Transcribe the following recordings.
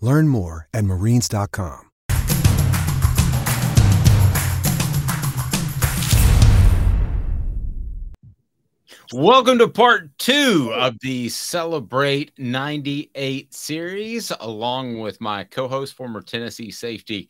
Learn more at marines.com. Welcome to part two of the Celebrate 98 series, along with my co host, former Tennessee safety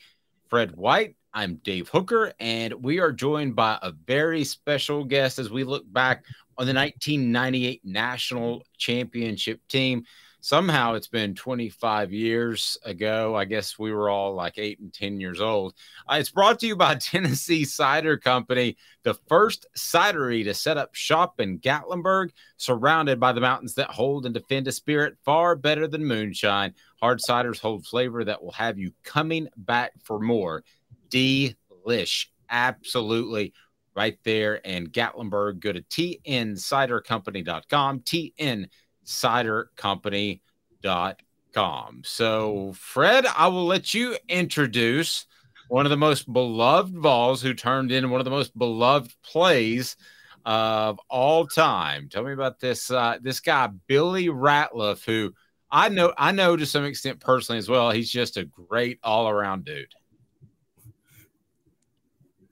Fred White. I'm Dave Hooker, and we are joined by a very special guest as we look back on the 1998 National Championship team. Somehow it's been 25 years ago. I guess we were all like eight and 10 years old. Uh, it's brought to you by Tennessee Cider Company, the first cidery to set up shop in Gatlinburg, surrounded by the mountains that hold and defend a spirit far better than moonshine. Hard ciders hold flavor that will have you coming back for more. Delish. Absolutely. Right there in Gatlinburg. Go to tncidercompany.com. TN cidercompany.com. So, Fred, I will let you introduce one of the most beloved Vols who turned in one of the most beloved plays of all time. Tell me about this uh, this guy Billy Ratliff, who I know I know to some extent personally as well. He's just a great all around dude.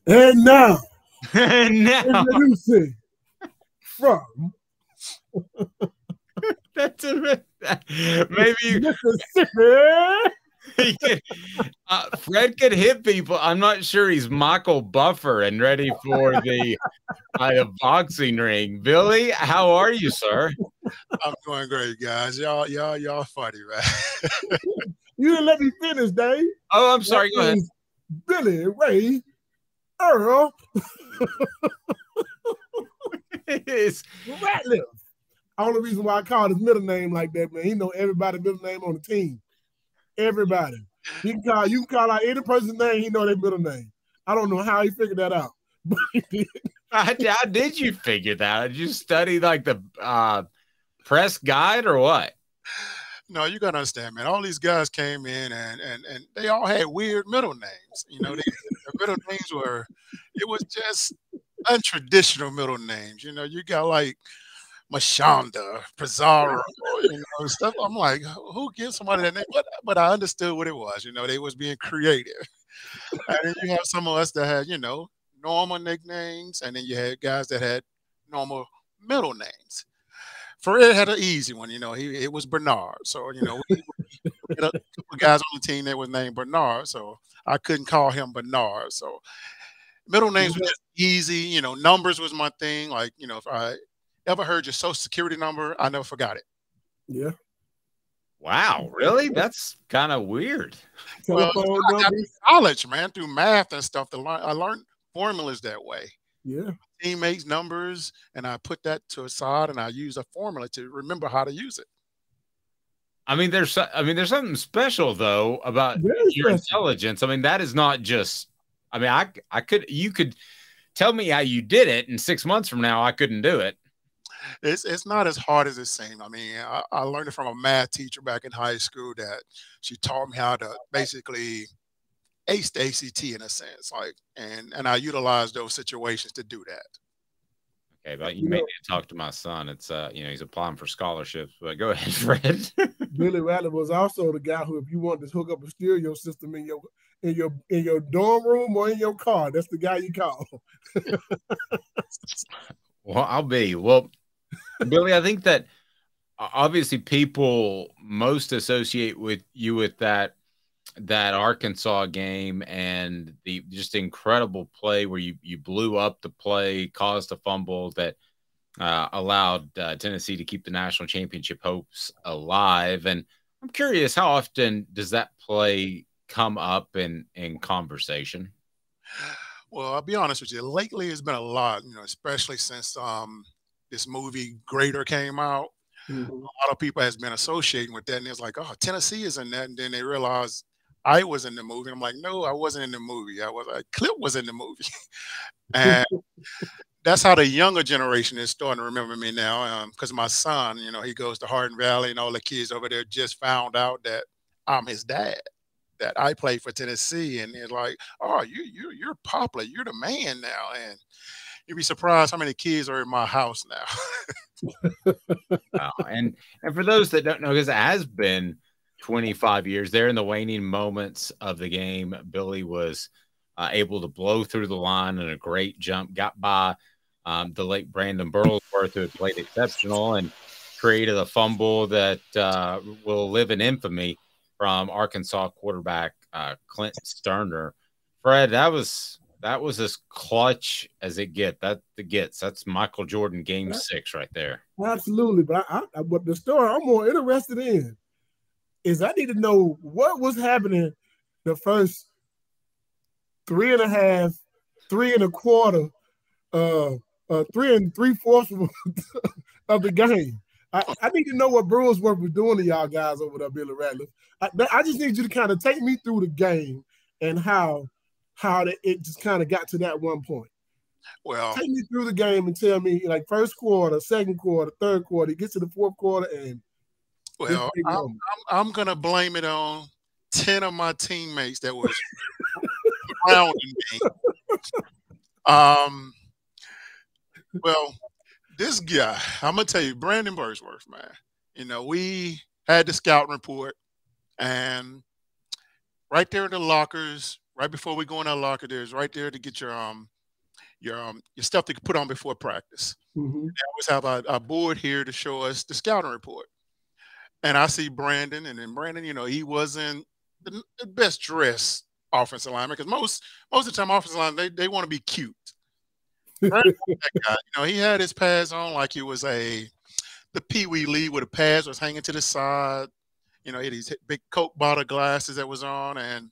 And now, and now introducing from that's a, maybe you, Mississippi, he could, uh, Fred could hit people. I'm not sure he's Michael Buffer and ready for the, uh, the boxing ring. Billy, how are you, sir? I'm doing great, guys. Y'all, y'all, y'all funny, man. you didn't let me finish, Dave. Oh, I'm sorry. Go ahead. Billy Ray Earl It's- Ratliff. Only reason why I called his middle name like that, man. He know everybody middle name on the team. Everybody. You can call you can call out any person's name, he know their middle name. I don't know how he figured that out. But he did. how, how did you figure that? Out? Did you study like the uh, press guide or what? no, you gotta understand, man. All these guys came in and and and they all had weird middle names. You know, they, the middle names were it was just untraditional middle names. You know, you got like Mashonda, Pizarro, you know, stuff. I'm like, who gives somebody that name? But but I understood what it was. You know, they was being creative. And then you have some of us that had, you know, normal nicknames, and then you had guys that had normal middle names. Fred had an easy one, you know. He it was Bernard, so you know we, we had a couple guys on the team that was named Bernard, so I couldn't call him Bernard. So middle names were easy, you know. Numbers was my thing. Like you know, if I ever heard your social security number, I never forgot it. Yeah. Wow, really? That's kind of weird. Well, I got college, man, through math and stuff. To learn, I learned formulas that way. Yeah. Teammates' numbers, and I put that to a side, and I use a formula to remember how to use it. I mean, there's I mean, there's something special though about Very your special. intelligence. I mean, that is not just. I mean, I I could you could tell me how you did it, and six months from now I couldn't do it. It's it's not as hard as it seems. I mean, I, I learned it from a math teacher back in high school that she taught me how to basically ace the ACT in a sense, like, and and I utilized those situations to do that. Okay, but you, you made know, me talk to my son. It's uh, you know, he's applying for scholarships. But go ahead, Fred. Billy Ratliff was also the guy who, if you wanted to hook up a stereo system in your in your in your dorm room or in your car, that's the guy you call. well, I'll be well, Billy. I think that obviously people most associate with you with that that Arkansas game and the just incredible play where you you blew up the play, caused a fumble that uh, allowed uh, Tennessee to keep the national championship hopes alive. And I'm curious, how often does that play come up in in conversation? Well, I'll be honest with you. Lately, it's been a lot. You know, especially since um, this movie Greater came out. Mm-hmm. A lot of people has been associating with that, and it's like, oh, Tennessee is in that, and then they realize I was in the movie. I'm like, no, I wasn't in the movie. I was a Clip was in the movie, and that's how the younger generation is starting to remember me now. Because um, my son, you know, he goes to Hardin Valley, and all the kids over there just found out that I'm his dad. That I play for Tennessee, and they're like, "Oh, you you you're popular. You're the man now." And you'd be surprised how many kids are in my house now. wow. And and for those that don't know, because it has been 25 years. There in the waning moments of the game, Billy was uh, able to blow through the line in a great jump, got by um, the late Brandon Burlsworth, who had played exceptional and created a fumble that uh, will live in infamy from Arkansas quarterback uh, Clint Stoerner. Fred, that was that was as clutch as it get. That the gets. That's Michael Jordan game six right there. Absolutely, but I, I, but the story I'm more interested in is I need to know what was happening the first three and a half, three and a quarter, uh, uh three and three fourths of the game. I, I, need to know what Burlsworth was doing to y'all guys over there, Billy Ratliff. I, I just need you to kind of take me through the game and how how the, it just kind of got to that one point. Well, take me through the game and tell me like first quarter, second quarter, third quarter. Get to the fourth quarter and well, I'm, I'm, I'm, gonna blame it on ten of my teammates that was around me. Um, well, this guy, I'm gonna tell you, Brandon Burlsworth, man. You know, we had the scouting report, and right there in the lockers, right before we go in our locker, there's right there to get your um your um your stuff to put on before practice. Mm-hmm. Always have a, a board here to show us the scouting report and I see Brandon, and then Brandon, you know, he wasn't the, best dressed offensive lineman because most most of the time offensive line they, they want to be cute. Brandon, guy, you know, he had his pads on like he was a the Pee Wee Lee with the pads was hanging to the side. You know, he had these big Coke bottle glasses that was on, and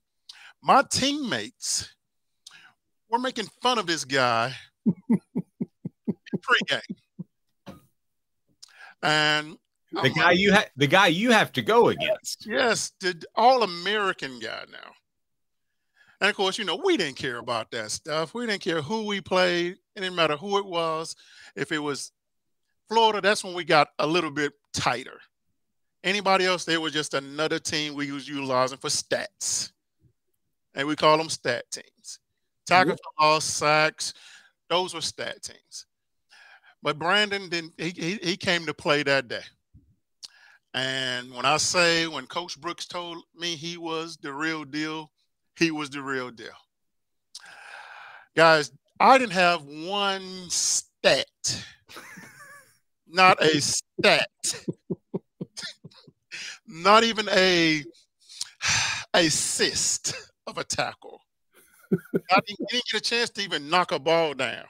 my teammates were making fun of this guy pregame. And the oh guy you have the guy you have to go against. Yes, the all American guy now. And of course, you know, we didn't care about that stuff. We didn't care who we played. It didn't matter who it was. If it was Florida, that's when we got a little bit tighter. Anybody else, they were just another team we was utilizing for stats. And we call them stat teams. Tackle for loss, sacks, those were stat teams. But Brandon didn't he, he, he came to play that day. And when I say when Coach Brooks told me he was the real deal, he was the real deal. Guys, I didn't have one stat, not a stat, not even a assist of a tackle. I didn't, didn't get a chance to even knock a ball down.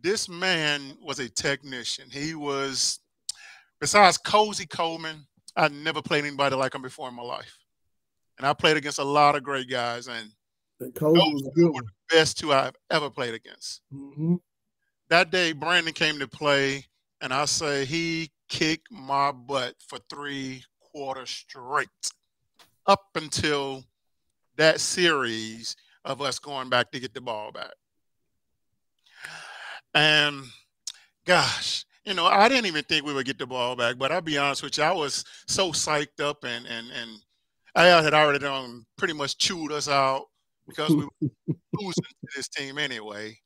This man was a technician. He was Besides Cosey Coleman, I never played anybody like him before in my life. And I played against a lot of great guys, and, and Cosey was good. Were the best two I've ever played against. Mm-hmm. That day, Brandon came to play, and I say he kicked my butt for three quarters straight, up until that series of us going back to get the ball back. And gosh, you know, I didn't even think we would get the ball back. But I'll be honest with you, I was so psyched up and and and Al had already done pretty much chewed us out because we were losing to this team anyway.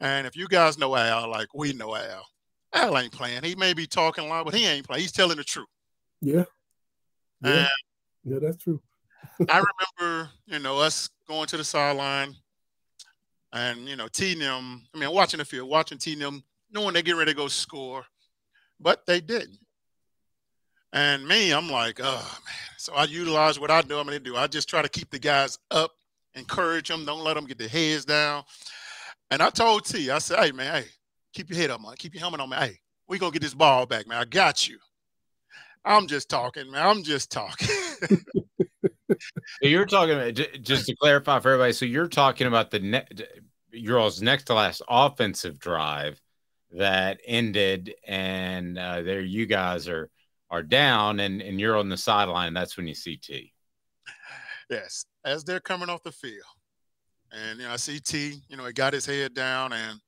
And if you guys know Al, like we know Al, Al ain't playing. He may be talking a lot, but he ain't playing. He's telling the truth. Yeah. Yeah, And yeah that's true. I remember, you know, us going to the sideline and, you know, Tee them, I mean, watching the field, watching Tee them, knowing they get ready to go score, but they didn't. And me, I'm like, oh, man. So I utilize what I do. I'm to do. I just try to keep the guys up, encourage them, don't let them get their heads down. And I told Tee, I said, hey, man, hey, keep your head up, man. Keep your helmet on, man. Hey, we to get this ball back, man. I got you. I'm just talking, man. I'm just talking. So you're talking about just to clarify for everybody. So you're talking about the ne- your all's next to last offensive drive that ended, and uh, there you guys are are down, and and you're on the sideline. That's when you see Tee. yes, as they're coming off the field. And you know, I see Tee, you know, he got his head down and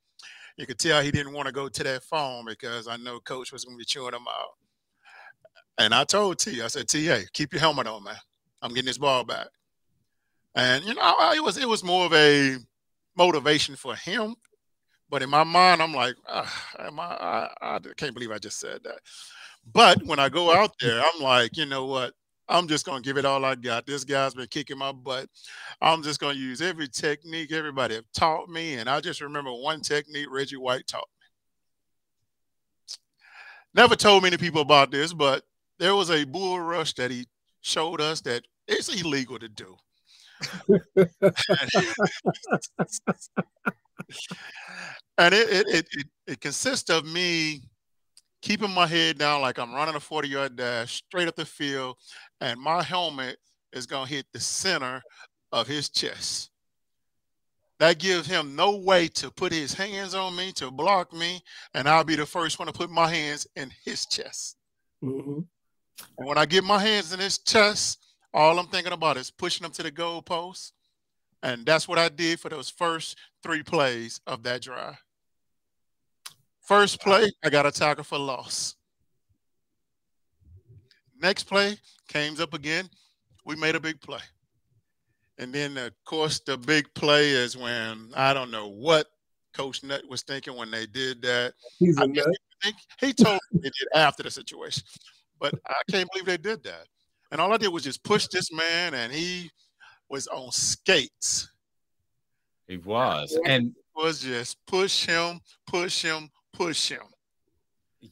you could tell he didn't want to go to that phone because I know coach was gonna be chewing him out. And I told Tee, I said, Tee, hey, keep your helmet on, man. I'm getting this ball back. And you know, it was it was more of a motivation for him. But in my mind, I'm like, ah, am I, I, I can't believe I just said that. But when I go out there, I'm like, you know what? I'm just gonna give it all I got. This guy's been kicking my butt. I'm just gonna use every technique everybody have taught me. And I just remember one technique Reggie White taught me. Never told many people about this, but there was a bull rush that he showed us that it's illegal to do. and it it, it it it consists of me keeping my head down like I'm running a 40 yard dash straight up the field, and my helmet is gonna hit the center of his chest. That gives him no way to put his hands on me to block me, and I'll be the first one to put my hands in his chest. Mm-hmm. And when I get my hands in his chest, all I'm thinking about is pushing him to the goal post. And that's what I did for those first three plays of that drive. First play, I got a tackle for loss. Next play came up again. We made a big play. And then, of course, the big play is when I don't know what Coach Nutt was thinking when they did that. He's a nut. he told me they did after the situation, but I can't believe they did that. And all I did was just push this man, and he was on skates. He was, and was just push him, push him, push him.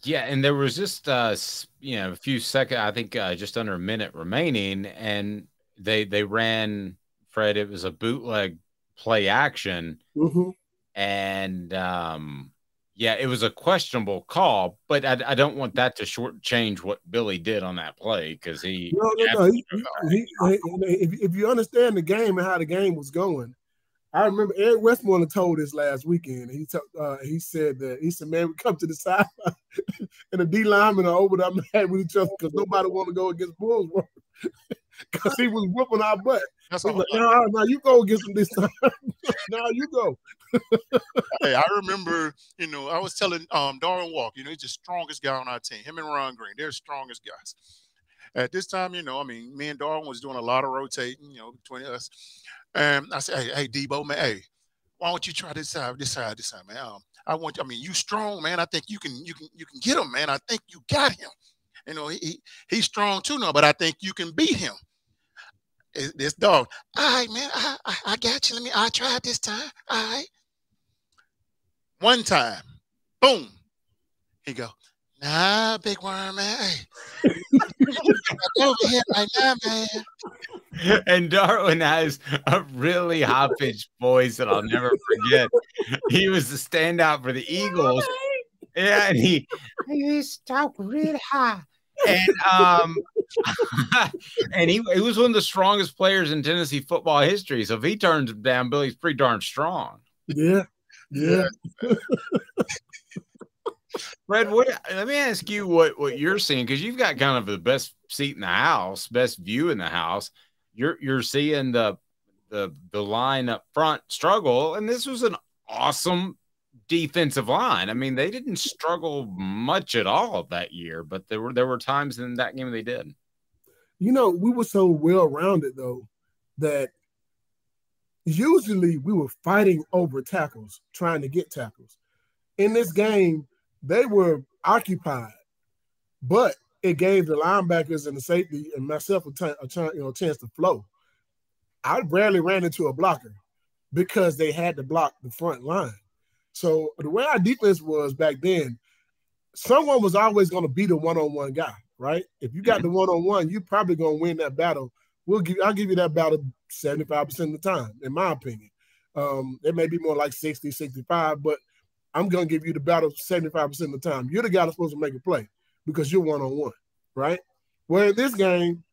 Yeah, and there was just uh you know a few seconds, I think uh, just under a minute remaining, and they they ran Fred. It was a bootleg play action, Mm-hmm. and um yeah, it was a questionable call, but I, I don't want that to shortchange what Billy did on that play because he No, no, no. He, he, he, if, if you understand the game and how the game was going, I remember Eric Westmoreland told this last weekend. He told, uh, he said that he said, "Man, we come to the side, and the D linemen are over there mad with each other because nobody want to go against Burlsworth because he was whooping our butt." That's He's all. like, "No, no, you go against him this time. now you go." Hey, I remember, you know, I was telling um Darwin Walk, you know, he's the strongest guy on our team. Him and Ron Green, they're the strongest guys. At this time, you know, I mean, me and Darwin was doing a lot of rotating, you know, between us. And I said, hey, hey, Debo, man, hey, why don't you try this side, this side, this side, man? Um, I want, I mean, you strong, man. I think you can, you can, you can get him, man. I think you got him. You know, he, he he's strong too now, but I think you can beat him. This dog, all right, man, I, I, I got you. Let me, I tried this time. All right. One time, boom, he go, nah, big worm, man. Over here right now, man. and Darwin has a really high pitched voice that I'll never forget. He was the standout for the Eagles. Yeah, and he he talk really high. And um and he, he was one of the strongest players in Tennessee football history. So if he turns him down, Billy's pretty darn strong. Yeah, yeah. Fred, what let me ask you what what you're seeing because you've got kind of the best seat in the house, best view in the house. You're you're seeing the the the line up front struggle, and this was an awesome defensive line. I mean, they didn't struggle much at all that year, but there were there were times in that game they did. You know, we were so well rounded though that usually we were fighting over tackles, trying to get tackles. In this game, they were occupied, but it gave the linebackers and the safety and myself a, t- a ch- you know, chance to flow. I rarely ran into a blocker because they had to block the front line. So the way our defense was back then, someone was always going to be the one-on-one guy, right? If you got mm-hmm. the one-on-one, you're probably going to win that battle. We'll give I'll give you that battle 75% of the time, in my opinion. Um, it may be more like 60, 65, but I'm gonna give you the battle 75% of the time. You're the guy that's supposed to make a play because you're one-on-one, right? Well, in this game,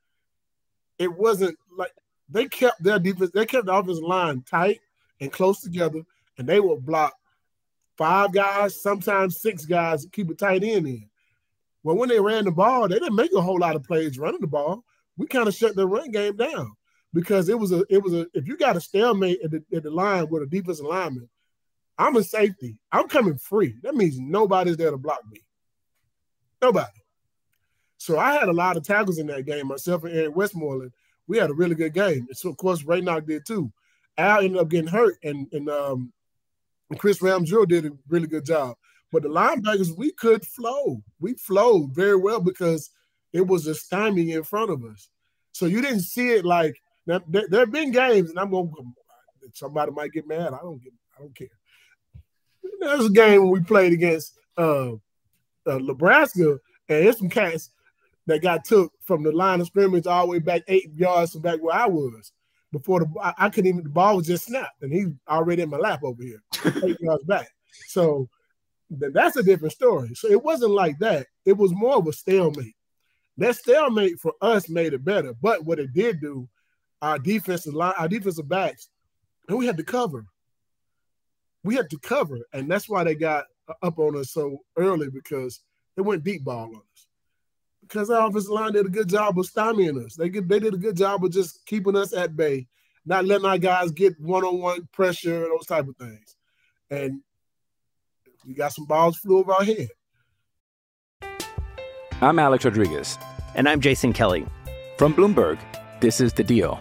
it wasn't like they kept their defense, they kept the offensive line tight and close together, and they would block five guys, sometimes six guys, keep a tight end in. Well, when they ran the ball, they didn't make a whole lot of plays running the ball. We kind of shut the run game down because it was a it was a if you got a stalemate at the, at the line with a defensive lineman, I'm a safety. I'm coming free. That means nobody's there to block me. Nobody. So I had a lot of tackles in that game. Myself and Eric Westmoreland, we had a really good game. And so of course Ray Raynoch did too. Al ended up getting hurt, and and um Chris Ramsdale did a really good job. But the linebackers, we could flow. We flowed very well because it was a stymie in front of us. So you didn't see it like now, there, there have been games, and I'm going. To come. Somebody might get mad. I don't get. I don't care. There's a game when we played against uh, uh, Nebraska, and there's some cats that got took from the line of scrimmage all the way back eight yards from back where I was. Before the I, I couldn't even the ball was just snapped, and he already in my lap over here, eight yards back. So th- that's a different story. So it wasn't like that. It was more of a stalemate. That stalemate for us made it better. But what it did do, our defensive line, our defensive backs, and we had to cover. We had to cover, and that's why they got up on us so early because they went deep ball on us. Because our offensive line did a good job of stymieing us. They get, they did a good job of just keeping us at bay, not letting our guys get one-on-one pressure, those type of things. And we got some balls flew over our head. I'm Alex Rodriguez. And I'm Jason Kelly. From Bloomberg, this is The Deal.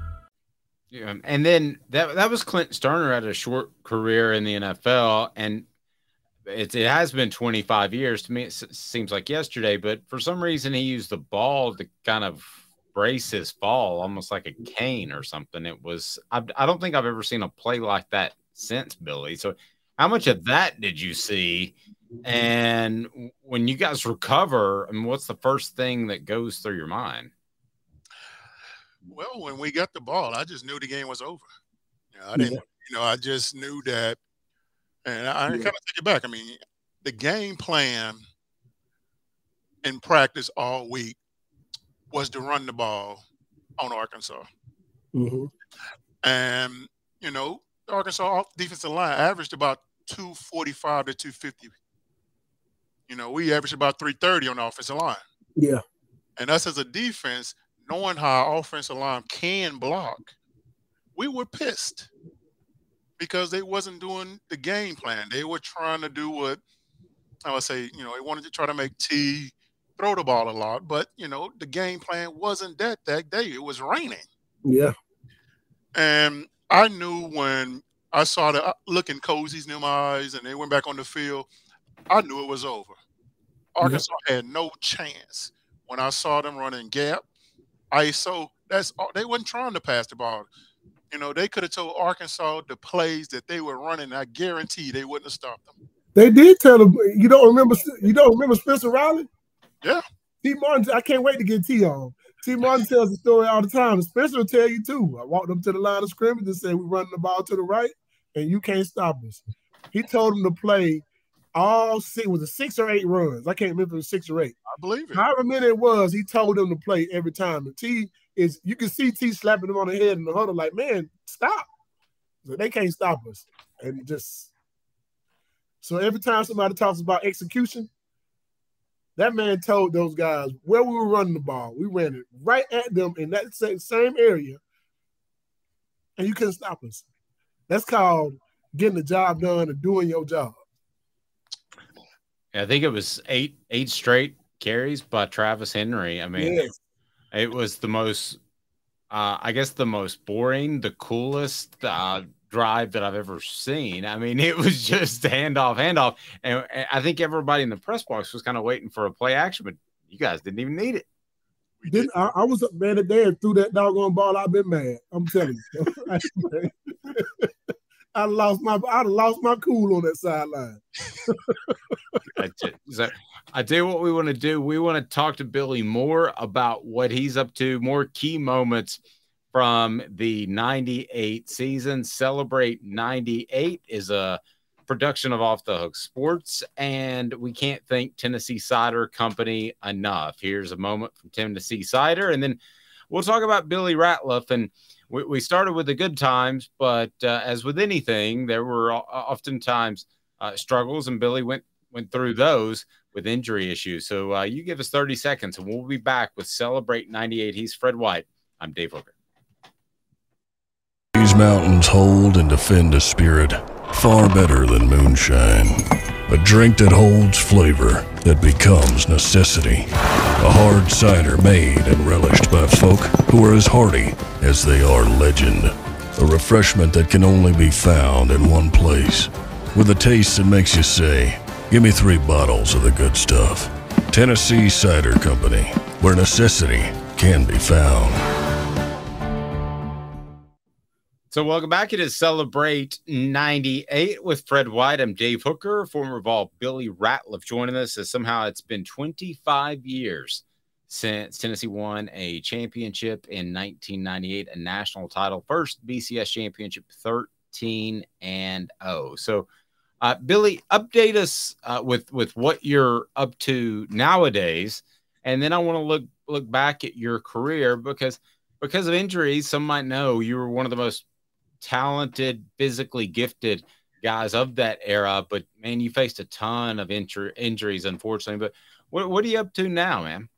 Yeah, and then that that was Clint Stoerner had a short career in the NFL, and it it has been 25 years to me. It seems like yesterday, but for some reason he used the ball to kind of brace his fall, almost like a cane or something. It was I, I don't think I've ever seen a play like that since Billy. So, how much of that did you see? And when you guys recover, I mean, what's the first thing that goes through your mind? Well, when we got the ball, I just knew the game was over. You know, I didn't, you know, I just knew that, and I, I kind of take it back. I mean, the game plan in practice all week was to run the ball on Arkansas, Mm-hmm. and you know, the Arkansas defensive line averaged about two forty five to two fifty. You know, we averaged about three thirty on the offensive line. Yeah. And us as a defense, knowing how our offensive line can block, we were pissed because they wasn't doing the game plan. They were trying to do what I would say, you know, they wanted to try to make Tee throw the ball a lot, but you know, the game plan wasn't that that day. It was raining. Yeah. And I knew when I saw the uh, look in Cosey's new eyes and they went back on the field, I knew it was over. Arkansas had no chance. When I saw them running gap, ISO, that's all they wasn't trying to pass the ball. You know, they could have told Arkansas the plays that they were running. I guarantee they wouldn't have stopped them. They did tell them. You don't remember? You don't remember Spencer Riley? Yeah. Tee. Martin. I can't wait to get Tee on. Tee. Martin tells the story all the time. Spencer will tell you too. I walked up to the line of scrimmage and said, "We're running the ball to the right, and you can't stop us." He told them to play all six was it six or eight runs. I can't remember if it was six or eight. I believe it. However many it was, he told them to play every time. And Tee is you can see Tee slapping him on the head in the huddle, like, man, stop. So they can't stop us. And just so every time somebody talks about execution, that man told those guys where we were running the ball. We ran it right at them in that same, same area, and you couldn't stop us. That's called getting the job done and doing your job. I think it was eight eight straight carries by Travis Henry. I mean, yes. it was the most, uh, I guess, the most boring, the coolest uh, drive that I've ever seen. I mean, it was just handoff, handoff, and, and I think everybody in the press box was kind of waiting for a play action, but you guys didn't even need it. Did I, I was mad at dad threw that doggone ball. I've been mad. I'm telling you. I lost my I'd lost my cool on that sideline. so I you what we want to do. We want to talk to Billy more about what he's up to, more key moments from the 98 season. Celebrate 98 is a production of Off the Hook Sports, and we can't thank Tennessee Cider Company enough. Here's a moment from Tennessee Cider, and then we'll talk about Billy Ratliff and we, we started with the good times, but uh, as with anything, there were oftentimes uh, struggles, and Billy went went through those with injury issues. So uh, you give us 30 seconds, and we'll be back with Celebrate 98. He's Fred White. I'm Dave Hooker. These mountains hold and defend a spirit far better than moonshine. A drink that holds flavor that becomes necessity. A hard cider made and relished by folk who are as hearty as they are legend. A refreshment that can only be found in one place. With a taste that makes you say, Give me three bottles of the good stuff. Tennessee Cider Company, where necessity can be found. So, welcome back. It is Celebrate 98 with Fred White. I'm Dave Hooker, former Vol Billy Ratliff joining us as somehow it's been 25 years since Tennessee won a championship in 1998, a national title, first BCS championship, 13 and 0. So, uh, Billy, update us uh, with with what you're up to nowadays, and then I want to look look back at your career because because of injuries, some might know you were one of the most talented, physically gifted guys of that era. But man, you faced a ton of injur- injuries, unfortunately. But what, what are you up to now, man?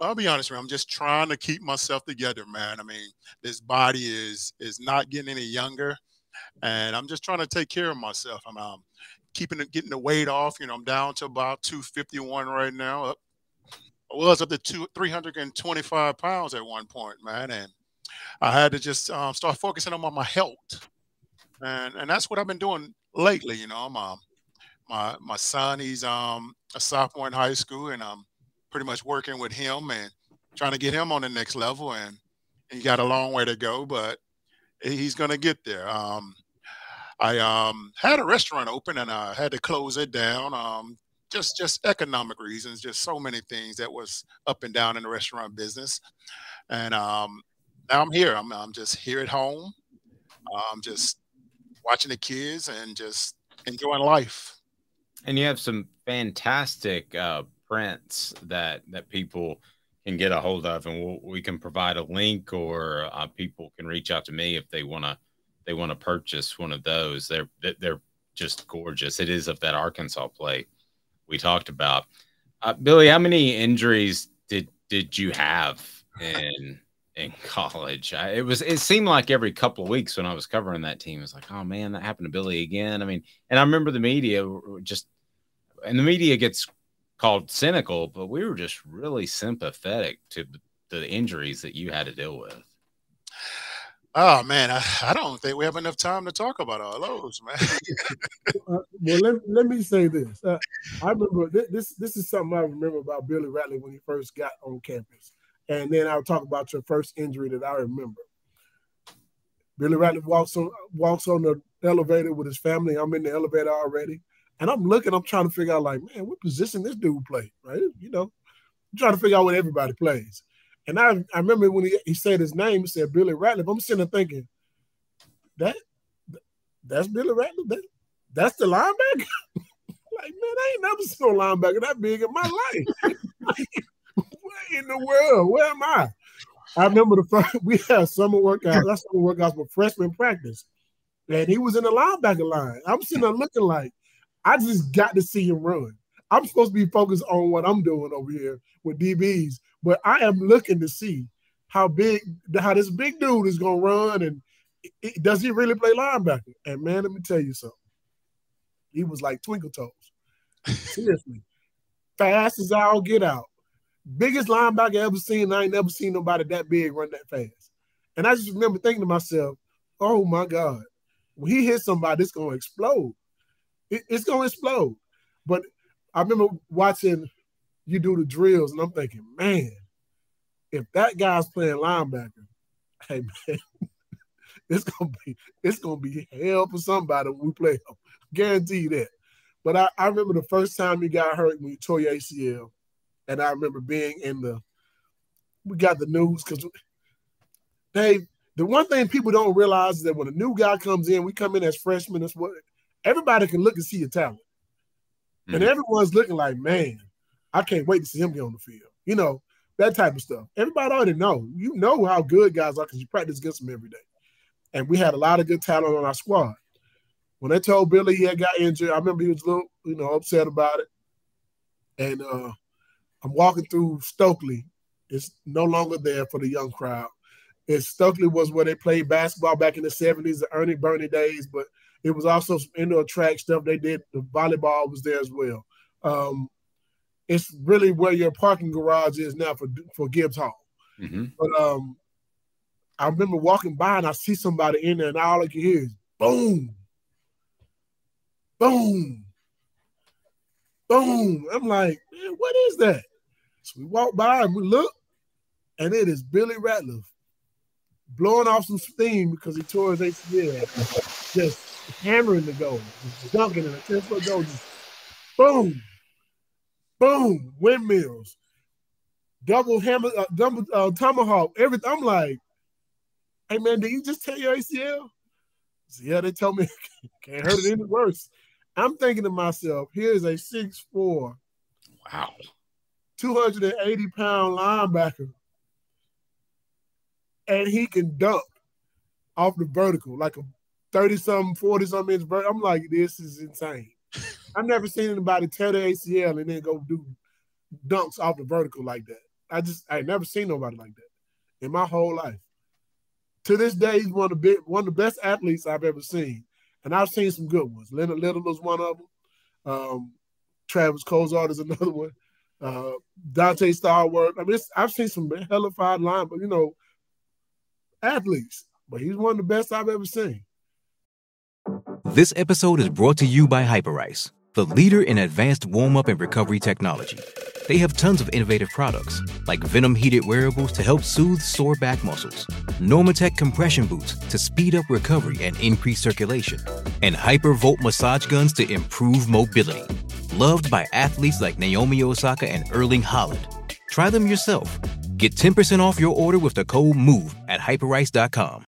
I'll be honest, man. I'm just trying to keep myself together, man. I mean, this body is is not getting any younger, and I'm just trying to take care of myself. I'm um, keeping getting the weight off. You know, I'm down to about 251 right now. Up, I was up to two, 325 pounds at one point, man, and I had to just um, start focusing on my, health, and and that's what I've been doing lately. You know, my my my son, he's um a sophomore in high school, and I'm pretty much working with him and trying to get him on the next level. And he got a long way to go, but he's gonna get there. Um, I um had a restaurant open and I had to close it down. Um, just just economic reasons, just so many things that was up and down in the restaurant business. And um, now I'm here. I'm I'm just here at home. I'm just watching the kids and just enjoying life. And you have some fantastic uh, prints that that people can get a hold of, and we'll, we can provide a link, or uh, people can reach out to me if they want to they want to purchase one of those. They're they're just gorgeous. It is of that Arkansas play we talked about. Uh, Billy, how many injuries did did you have in in college. I, it was it seemed like every couple of weeks when I was covering that team, it's like, oh man, that happened to Billy again. I mean, and I remember the media just, and the media gets called cynical, but we were just really sympathetic to the injuries that you had to deal with. Oh man, I, I don't think we have enough time to talk about all those, man. uh, well, let, let me say this. Uh, I remember th- this. This is something I remember about Billy Ratliff when he first got on campus and then I'll talk about your first injury that I remember. Billy Ratliff walks on walks on the elevator with his family. I'm in the elevator already. And I'm looking, I'm trying to figure out, like, man, what position this dude play, right? You know, I'm trying to figure out what everybody plays. And I, I remember when he, he said his name, he said Billy Ratliff. I'm sitting there thinking, that that's Billy Ratliff. That, that's the linebacker. like, man, I ain't never seen a linebacker that big in my life. In the world? Where am I? I remember the first we had summer workouts. That's summer workouts for freshman practice, and he was in the linebacker line. I'm sitting there looking like I just got to see him run. I'm supposed to be focused on what I'm doing over here with DBs, but I am looking to see how big, how this big dude is gonna run, and it, does he really play linebacker? And man, let me tell you something. He was like twinkle toes. Seriously, fast as I'll get out biggest linebacker I ever seen. I ain't never seen nobody that big run that fast. And I just remember thinking to myself, oh my God, when he hits somebody, it's going to explode. It, it's going to explode. But I remember watching you do the drills, and I'm thinking, man, if that guy's playing linebacker, hey man, it's gonna be it's gonna be hell for somebody when we play him. Guarantee that. But I, I remember the first time you got hurt when you tore your ACL. And I remember being in the, we got the news because they, the one thing people don't realize is that when a new guy comes in, we come in as freshmen, that's what everybody can look and see your talent. Mm-hmm. And everyone's looking like, man, I can't wait to see him get on the field. You know, that type of stuff. Everybody already know. You know how good guys are because you practice against them every day. And we had a lot of good talent on our squad. When they told Billy he had got injured, I remember he was a little, you know, upset about it. And uh, I'm walking through Stokely. It's no longer there for the young crowd. It Stokely was where they played basketball back in the 70s, the Ernie Burney days, but it was also some indoor track stuff they did. The volleyball was there as well. Um, it's really where your parking garage is now for for Gibbs Hall. Mm-hmm. But um, I remember walking by and I see somebody in there, and all I can hear is boom, boom, boom. I'm like, man, what is that? So we walk by and we look, and it is Billy Ratliff blowing off some steam because he tore his ACL, just hammering the goal, just dunking in a 10 foot goal, just boom, boom, windmills, double hammer, uh, double uh, tomahawk, everything. I'm like, hey man, did you just tear your ACL? So, yeah, they told me can't hurt it any worse. I'm thinking to myself, here's a six four, wow, 280 pound linebacker, and he can dunk off the vertical like a 30 something, 40 something inch vertical. I'm like, this is insane. I've never seen anybody tear the ACL and then go do dunks off the vertical like that. I just I never seen nobody like that in my whole life. To this day, he's one of the big, one of the best athletes I've ever seen and I've seen some good ones. Leonard Little was one of them. Um, Travis Cozart is another one. Uh, Donté Stallworth. I mean, I've seen some hellified line, but you know, athletes. But he's one of the best I've ever seen. This episode is brought to you by Hyperice, the leader in advanced warm up and recovery technology. They have tons of innovative products, like Venom heated wearables to help soothe sore back muscles, Normatec compression boots to speed up recovery and increase circulation, and Hypervolt massage guns to improve mobility. Loved by athletes like Naomi Osaka and Erling Haaland. Try them yourself. Get 10% off your order with the code MOVE at hyperice.com.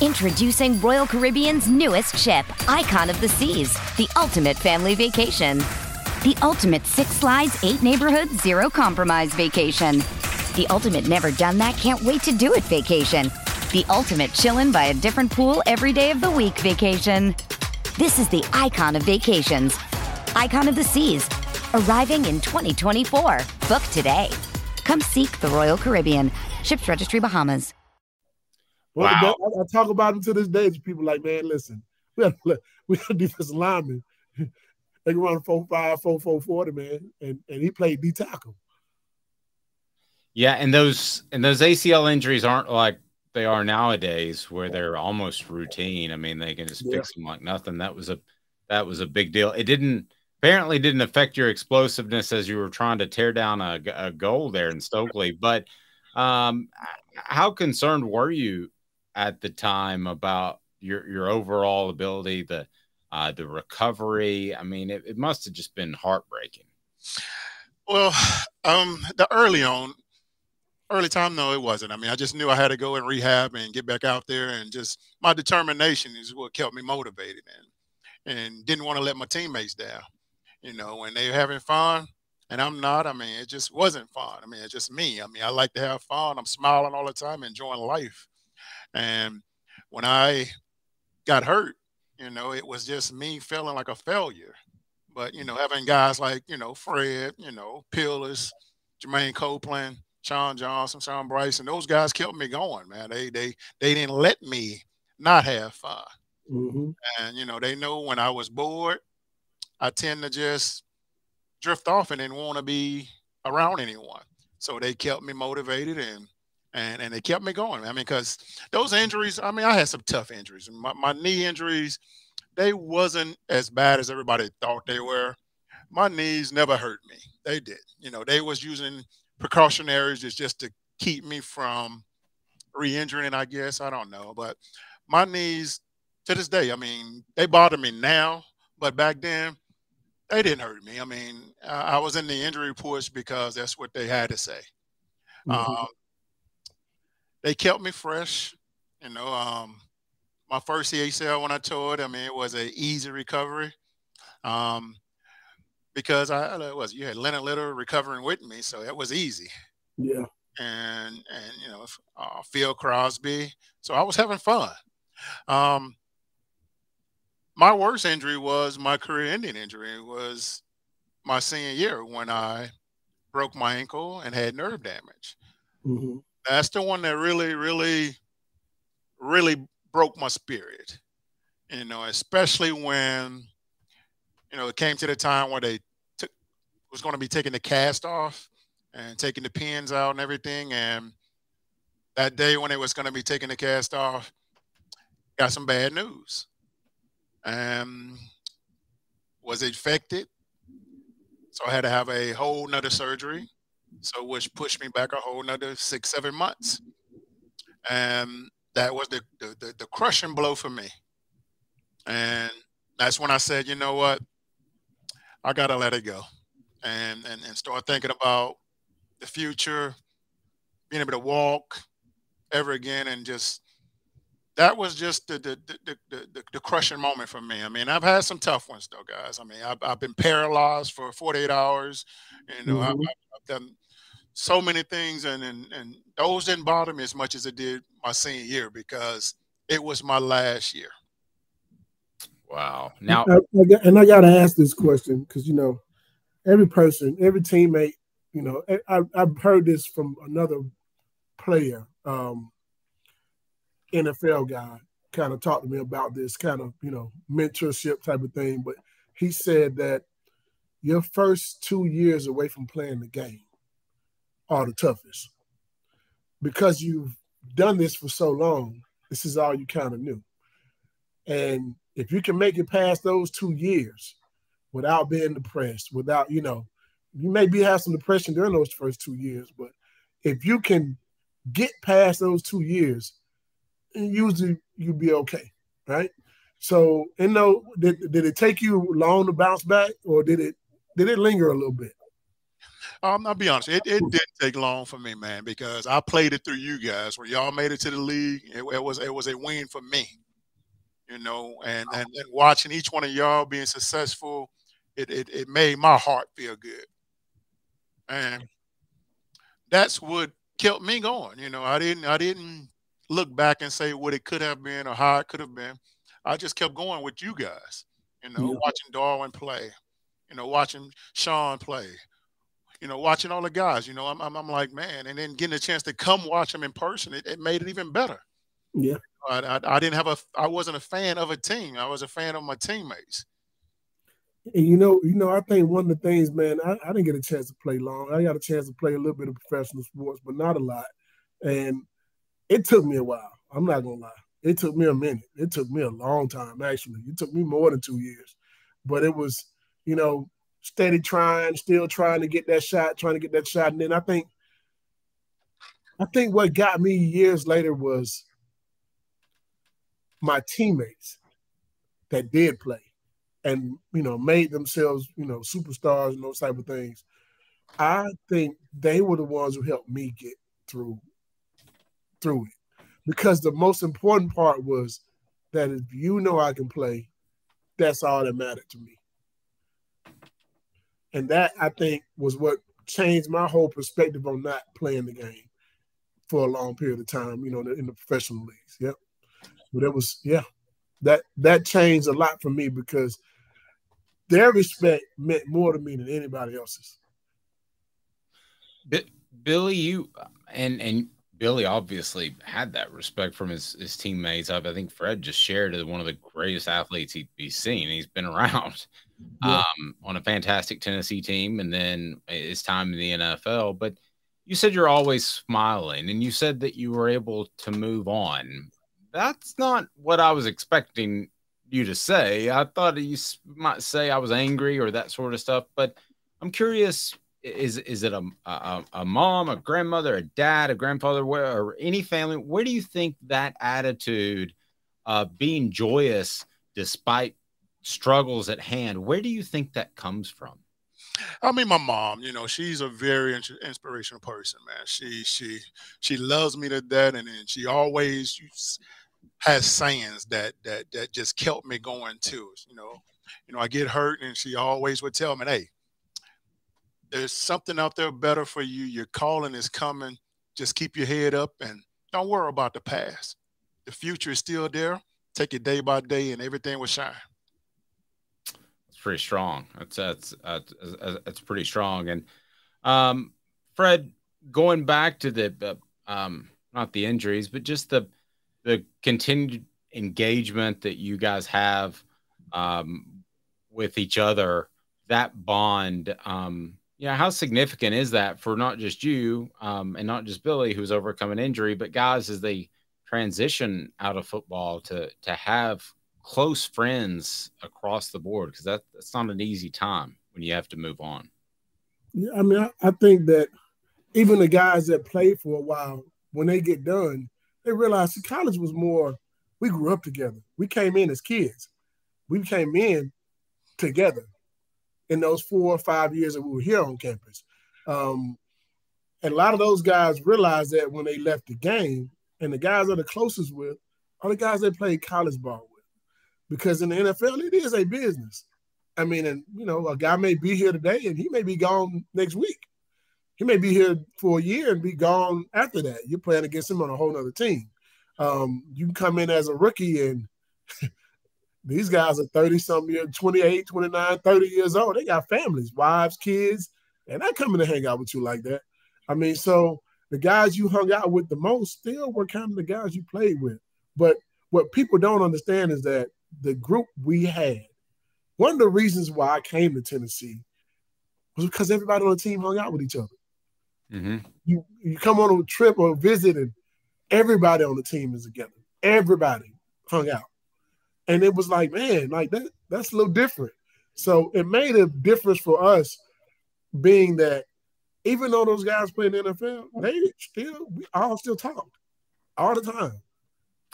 Introducing Royal Caribbean's newest ship, Icon of the Seas, the ultimate family vacation. The ultimate six slides, eight neighborhoods, zero compromise vacation. The ultimate never done that, can't wait to do it vacation. The ultimate chillin' by a different pool every day of the week vacation. This is the icon of vacations. Icon of the Seas. Arriving in 2024. Book today. Come seek the Royal Caribbean. Ships Registry Bahamas. Well, wow. I, I, talk about them to this day to people like, man, listen, we got, we got defensive linemen they can run four five, four four forty, man, and and he played D tackle. Yeah, and those and those ACL injuries aren't like they are nowadays, where they're almost routine. I mean, they can just yeah. fix them like nothing. That was a that was a big deal. It didn't apparently didn't affect your explosiveness as you were trying to tear down a, a goal there in Stokely, but um, how concerned were you at the time about your your overall ability, the uh, the recovery? I mean, it, it must have just been heartbreaking. Well, um, the early on, early time, no, it wasn't. I mean, I just knew I had to go and rehab and get back out there, and just my determination is what kept me motivated and and didn't want to let my teammates down. You know, when they're having fun and I'm not, I mean, it just wasn't fun. I mean, it's just me. I mean, I like to have fun. I'm smiling all the time, enjoying life. And when I got hurt, you know, it was just me feeling like a failure. But, you know, having guys like, you know, Fred, you know, Peerless, Jermaine Copeland, Sean Johnson, Shawn Bryson, those guys kept me going, man. They they they didn't let me not have fun. Mm-hmm. And you know, they know when I was bored, I tend to just drift off and didn't want to be around anyone. So they kept me motivated and and and they kept me going. I mean, because those injuries, I mean, I had some tough injuries. My, my knee injuries, they wasn't as bad as everybody thought they were. My knees never hurt me. They did. You know, they was using precautionaries is just to keep me from re-injuring. I guess I don't know, but my knees to this day, I mean, they bother me now, but back then they didn't hurt me. I mean, I was in the injury reports because that's what they had to say. Mm-hmm. Um, they kept me fresh. You know, um, my first ACL when I tore it, I mean, it was an easy recovery. Um, because I was you had Leonard Little recovering with me, so it was easy. Yeah. And and you know uh, Phil Crosby, so I was having fun. Um, my worst injury was my career-ending injury. Was my senior year when I broke my ankle and had nerve damage. Mm-hmm. That's the one that really, really, really broke my spirit. You know, especially when you know, it came to the time where they took was going to be taking the cast off and taking the pins out and everything. And that day when it was going to be taking the cast off, got some bad news. Um, was infected, so I had to have a whole nother surgery. So which pushed me back a whole nother six, seven months. And that was the, the, the crushing blow for me. And that's when I said, you know what? I gotta let it go, and and and start thinking about the future, being able to walk ever again, and just that was just the the the the, the crushing moment for me. I mean, I've had some tough ones though, guys. I mean, I've, I've been paralyzed for 48 hours. You know, mm-hmm. I've, I've done so many things, and, and and those didn't bother me as much as it did my senior year because it was my last year. Wow. Now, I, I, and I got to ask this question because you know, every person, every teammate, you know, I, have heard this from another player, um, NFL guy, kind of talked to me about this kind of you know mentorship type of thing. But he said that your first two years away from playing the game are the toughest because you've done this for so long. This is all you kind of knew, and if you can make it past those two years without being depressed, without, you know, you maybe have some depression during those first two years, but if you can get past those two years, usually you'll be okay, right? So, you know, did, did it take you long to bounce back, or did it did it linger a little bit? Um, I'll be honest, it, it didn't take long for me, man, because I played it through you guys. When y'all made it to the league, it, it was it was a win for me you know, and, and, and watching each one of y'all being successful, it, it, it made my heart feel good. And that's what kept me going. You know, I didn't I didn't look back and say what it could have been or how it could have been. I just kept going with you guys. You know, yeah. watching Darwin play, you know, watching Sean play, you know, watching all the guys. You know, I'm I'm, I'm like, man, and then getting a chance to come watch them in person, it, it made it even better. Yeah. I, I, I didn't have a I wasn't a fan of a team. I was a fan of my teammates. And you know, you know, I think one of the things, man, I, I didn't get a chance to play long. I got a chance to play a little bit of professional sports, but not a lot. And it took me a while. I'm not gonna lie. It took me a minute. It took me a long time, actually. It took me more than two years. But it was, you know, steady trying, still trying to get that shot, trying to get that shot. And then I think I think what got me years later was my teammates that did play and you know made themselves you know superstars and those type of things. I think they were the ones who helped me get through through it because the most important part was that if you know I can play, that's all that mattered to me. And that I think was what changed my whole perspective on not playing the game for a long period of time, you know, in the professional leagues. Yep. But it was, yeah, that that changed a lot for me because their respect meant more to me than anybody else's. Billy, you and and Billy obviously had that respect from his, his teammates. I, I think Fred just shared as one of the greatest athletes he, he's seen. He's been around yeah. um, on a fantastic Tennessee team and then his time in the NFL. But you said you're always smiling and you said that you were able to move on. That's not what I was expecting you to say. I thought you might say I was angry or that sort of stuff. But I'm curious is is it a, a, a mom, a grandmother, a dad, a grandfather, where or any family? Where do you think that attitude of being joyous despite struggles at hand? Where do you think that comes from? I mean, my mom. You know, she's a very inspirational person, man. She she she loves me to death, and, and she always has sayings that that that just kept me going too. You know, you know, I get hurt, and she always would tell me, "Hey." there's something out there better for you. Your calling is coming. Just keep your head up and don't worry about the past. The future is still there. Take it day by day, and everything will shine. It's pretty strong. That's that's that's, that's pretty strong. And um, Fred, going back to the um, not the injuries, but just the the continued engagement that you guys have um, with each other, that bond. Um, yeah, how significant is that for not just you um, and not just Billy, who's overcome an injury, but guys as they transition out of football to to have close friends across the board because that, that's not an easy time when you have to move on. I mean, I, I think that even the guys that play for a while, when they get done, they realize college was more. We grew up together. We came in as kids. We came in together in those four or five years that we were here on campus. Um, and a lot of those guys realized that when they left the game, and the guys are the closest with are the guys they played college ball with. Because in the NFL, it is a business. I mean, and you know, a guy may be here today and he may be gone next week. He may be here for a year and be gone after that. You're playing against him on a whole other team. Um, you can come in as a rookie and These guys are 30 some years, 28, 29, 30 years old. They got families, wives, kids, and they coming to hang out with you like that. I mean, so the guys you hung out with the most still were kind of the guys you played with. But what people don't understand is that the group we had, one of the reasons why I came to Tennessee was because everybody on the team hung out with each other. Mm-hmm. You you come on a trip or a visit, and everybody on the team is together. Everybody hung out and it was like, man, like that that's a little different. So it made a difference for us, being that even though those guys play in the NFL, they still we all still talked all the time.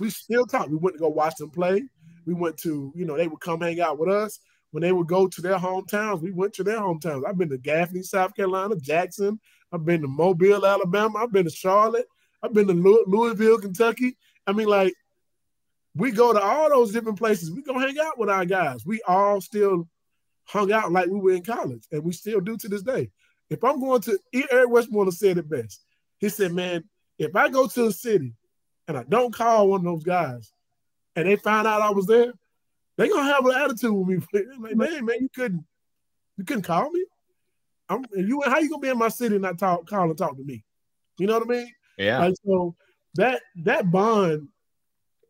We still talk. We went to go watch them play. We went to, you know, they would come hang out with us. When they would go to their hometowns, we went to their hometowns. I've been to Gaffney, South Carolina, Jackson. I've been to Mobile, Alabama. I've been to Charlotte. I've been to Louisville, Kentucky. I mean, like we go to all those different places. We go hang out with our guys. We all still hung out like we were in college, and we still do to this day. If I'm going to, Eric Westmoreland said it best. He said, "Man, if I go to a city and I don't call one of those guys, and they find out I was there, they gonna have an attitude with me. like, man, man, you couldn't, you couldn't call me. I'm, you, how you gonna be in my city and not talk, call and talk to me? You know what I mean? Yeah. Like, so that that bond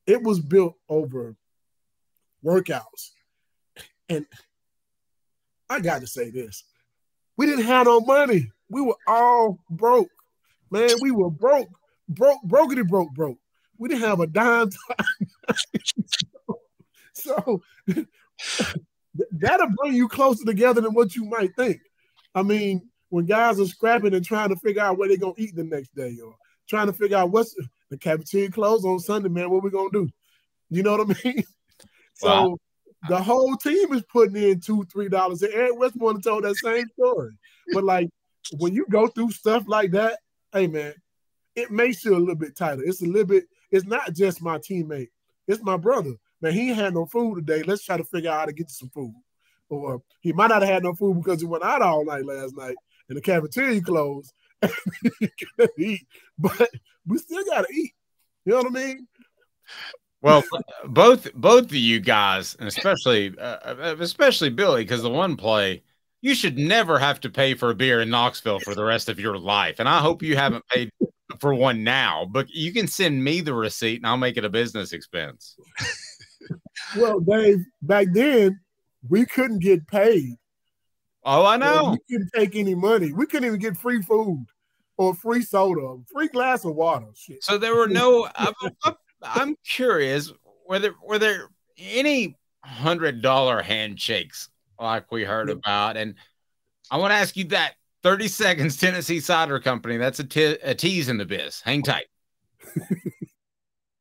it was built over workouts. And I got to say this we didn't have no money. We were all broke. Man, we were broke, broke, brokety broke, broke. We didn't have a dime. so, so that'll bring you closer together than what you might think. I mean, when guys are scrapping and trying to figure out where they're gonna eat the next day, or trying to figure out what's the cafeteria closed on Sunday, man. What we gonna do? You know what I mean? so wow. the whole team is putting in two, three dollars. And Eric Westmoreland told that same story. But like when you go through stuff like that, hey man, it makes you a little bit tighter. It's a little bit, it's not just my teammate, it's my brother. Man, he had no food today. Let's try to figure out how to get some food. Or he might not have had no food because he went out all night last night and the cafeteria closed. eat, but we still gotta eat. You know what I mean? Well, both both of you guys, and especially uh, especially Billy, because the one play you should never have to pay for a beer in Knoxville for the rest of your life. And I hope you haven't paid for one now, but you can send me the receipt and I'll make it a business expense. well, Dave, back then we couldn't get paid. Oh, I know. we couldn't take any money. We couldn't even get free food or free soda, free glass of water. Shit. So there were no. I'm, I'm curious whether were there any hundred dollar handshakes like we heard about, and I want to ask you that. 30 seconds, Tennessee Cider Company. That's a, t- a tease in the biz. Hang tight.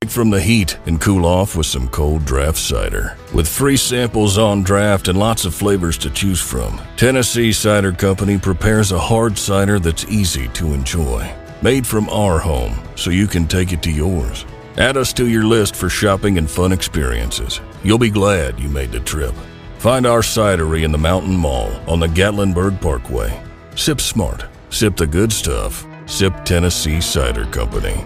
from the heat and cool off with some cold draft cider. With free samples on draft and lots of flavors to choose from, Tennessee Cider Company prepares a hard cider that's easy to enjoy. Made from our home, so you can take it to yours. Add us to your list for shopping and fun experiences. You'll be glad you made the trip. Find our cidery in the Mountain Mall on the Gatlinburg Parkway. Sip smart. Sip the good stuff. Sip Tennessee Cider Company.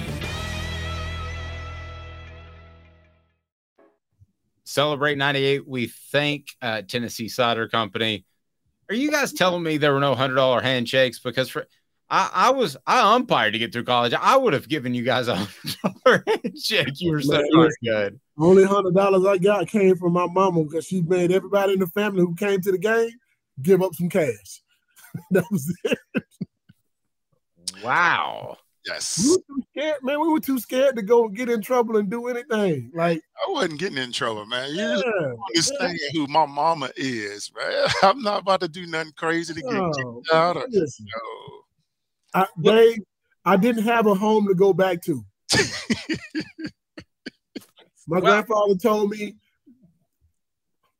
Celebrate 98. We thank uh, Tennessee Cider Company. Are you guys telling me there were no hundred dollar handshakes? Because for I, I, was I umpired to get through college. I would have given you guys a hundred handshake. You were so good. Only hundred dollars I got came from my mama because she made everybody in the family who came to the game give up some cash. that was it. Wow. Yes. We were too scared, man. We were too scared to go get in trouble and do anything. Like I wasn't getting in trouble, man. You yeah, understand yeah. who my mama is, man. I'm not about to do nothing crazy to get kicked out. Or, no. I, they, I didn't have a home to go back to. my well, grandfather told me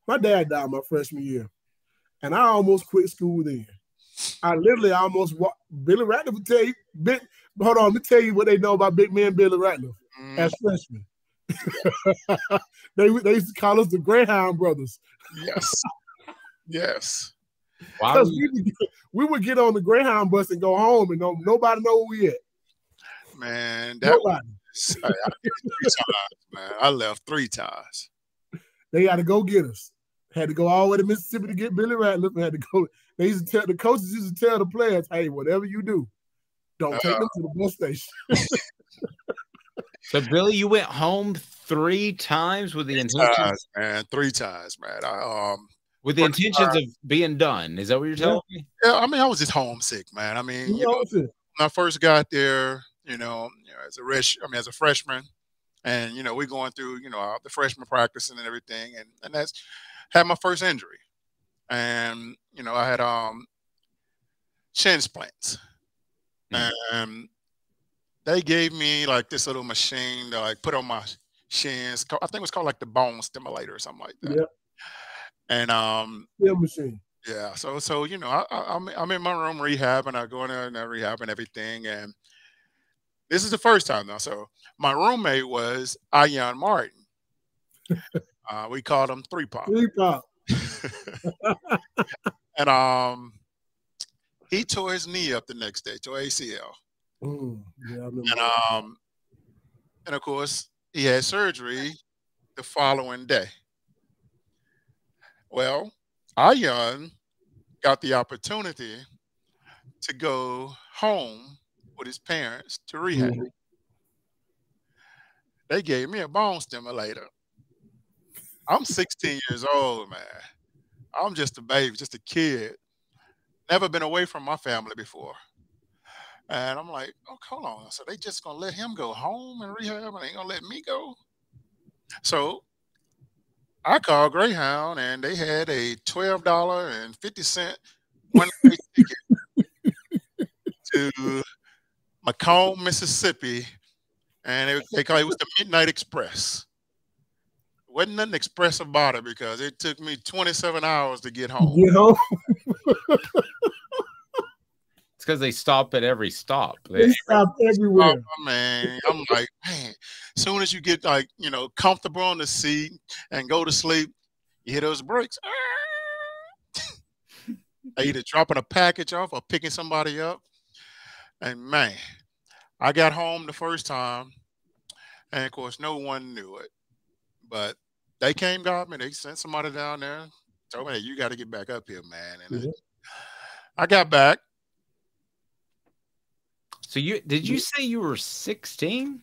my dad died my freshman year, and I almost quit school then. I literally almost walked. Billy Ratliff would tell you, hold on, let me tell you what they know about big man Billy Ratliff mm. as freshmen. they they used to call us the Greyhound brothers. Yes. yes. Wow. We would, get, we would get on the Greyhound bus and go home, and no, nobody know where we at. Man, that nobody. Was, I, I, times, man. I left three times. They got to go get us. Had to go all the way to Mississippi to get Billy Ratliff. Had to go. They used to tell the coaches used to tell the players, "Hey, whatever you do, don't take them to the bus station." so, Billy, you went home three times with the intentions, times, man. Three times, man. I um with the intentions time. of being done. Is that what you're telling yeah. me? Yeah, I mean, I was just homesick, man. I mean, you know, when I first got there, you know, you know, as a rush, I mean, as a freshman, and you know, we're going through, you know, the freshman practicing and everything, and and that's had my first injury, and you know I had um shin splints, and they gave me like this little machine to like put on my shins. I think it was called like the bone stimulator or something like that. Yeah. And um, yeah, machine. Yeah. So so you know I, I am I'm, I'm in my room rehab and I go in there and I rehab and everything and this is the first time though. So my roommate was Ian Martin. Uh, we called him Three Pop. Three Pop. and um, he tore his knee up the next day, tore ACL. Mm, yeah, and um, and of course he had surgery the following day. Well, Ian got the opportunity to go home with his parents to rehab. Mm-hmm. They gave me a bone stimulator. I'm 16 years old, man. I'm just a baby, just a kid. Never been away from my family before. And I'm like, oh, hold on. So they just gonna let him go home and rehab and ain't gonna let me go? So I called Greyhound and they had a twelve dollar and fifty cent one way ticket to McComb, Mississippi, and it, they call it was the Midnight Express. Wasn't nothing express about it because it took me 27 hours to get home. Get home. It's because they stop at every stop. They, they stop everywhere. Oh, man, I'm like, man. As soon as you get like you know comfortable on the seat and go to sleep, you hear those brakes. either dropping a package off or picking somebody up. And man, I got home the first time, and of course, no one knew it. But they came, got me. They sent somebody down there, told me, hey, "You got to get back up here, man." And mm-hmm. I got back. So you did you say you were 16?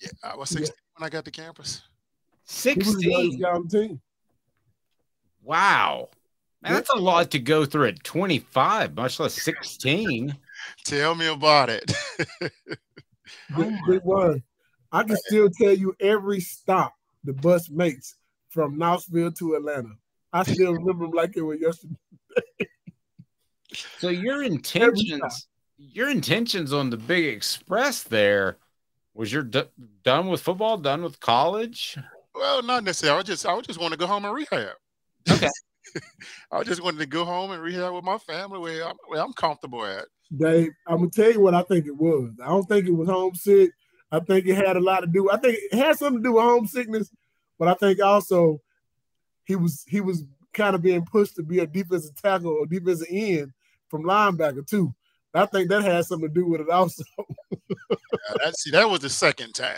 Yeah, I was 16 yeah. when I got to campus. 16. Wow. Man, that's a lot to go through at 25, much less 16. Tell me about it. Big one. I can still tell you every stop the bus makes from Knoxville to Atlanta. I still remember them like it was yesterday. so your intentions your intentions on the big express there was you're d- done with football, done with college? Well, not necessarily. I just I just want to go home and rehab. Okay. I just wanted to go home and rehab with my family where I'm, where I'm comfortable at. Dave, I'm gonna tell you what I think it was. I don't think it was homesick. I think it had a lot to do. I think it had something to do with homesickness, but I think also he was he was kind of being pushed to be a defensive tackle or defensive end from linebacker too. I think that had something to do with it also. yeah, that, see, that was the second time.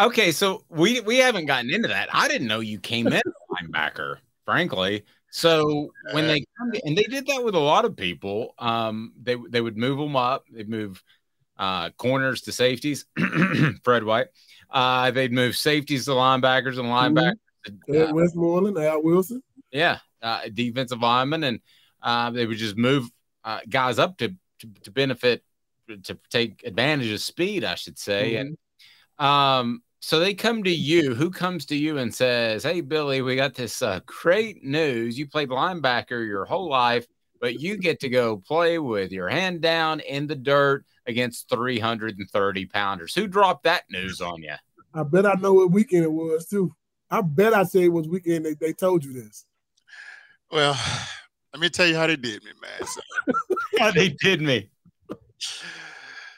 okay, so we we haven't gotten into that. I didn't know you came in linebacker, frankly. So when they come to, and they did that with a lot of people, um, they they would move them up. They'd move uh, corners to safeties. Fred White. Uh, they'd move safeties to linebackers and mm-hmm. linebackers. Mm-hmm. To, uh, Westmoreland, Al Wilson. Yeah, uh, defensive lineman, and uh, they would just move uh, guys up to, to, to benefit to take advantage of speed, I should say. Mm-hmm. And um, so they come to you. Who comes to you and says, "Hey, Billy, we got this uh, great news. You played linebacker your whole life, but you get to go play with your hand down in the dirt against 330 pounders." Who dropped that news on you? I bet I know what weekend it was too. I bet I say it was weekend. They, they told you this. Well, let me tell you how they did me, man. So, how they did me.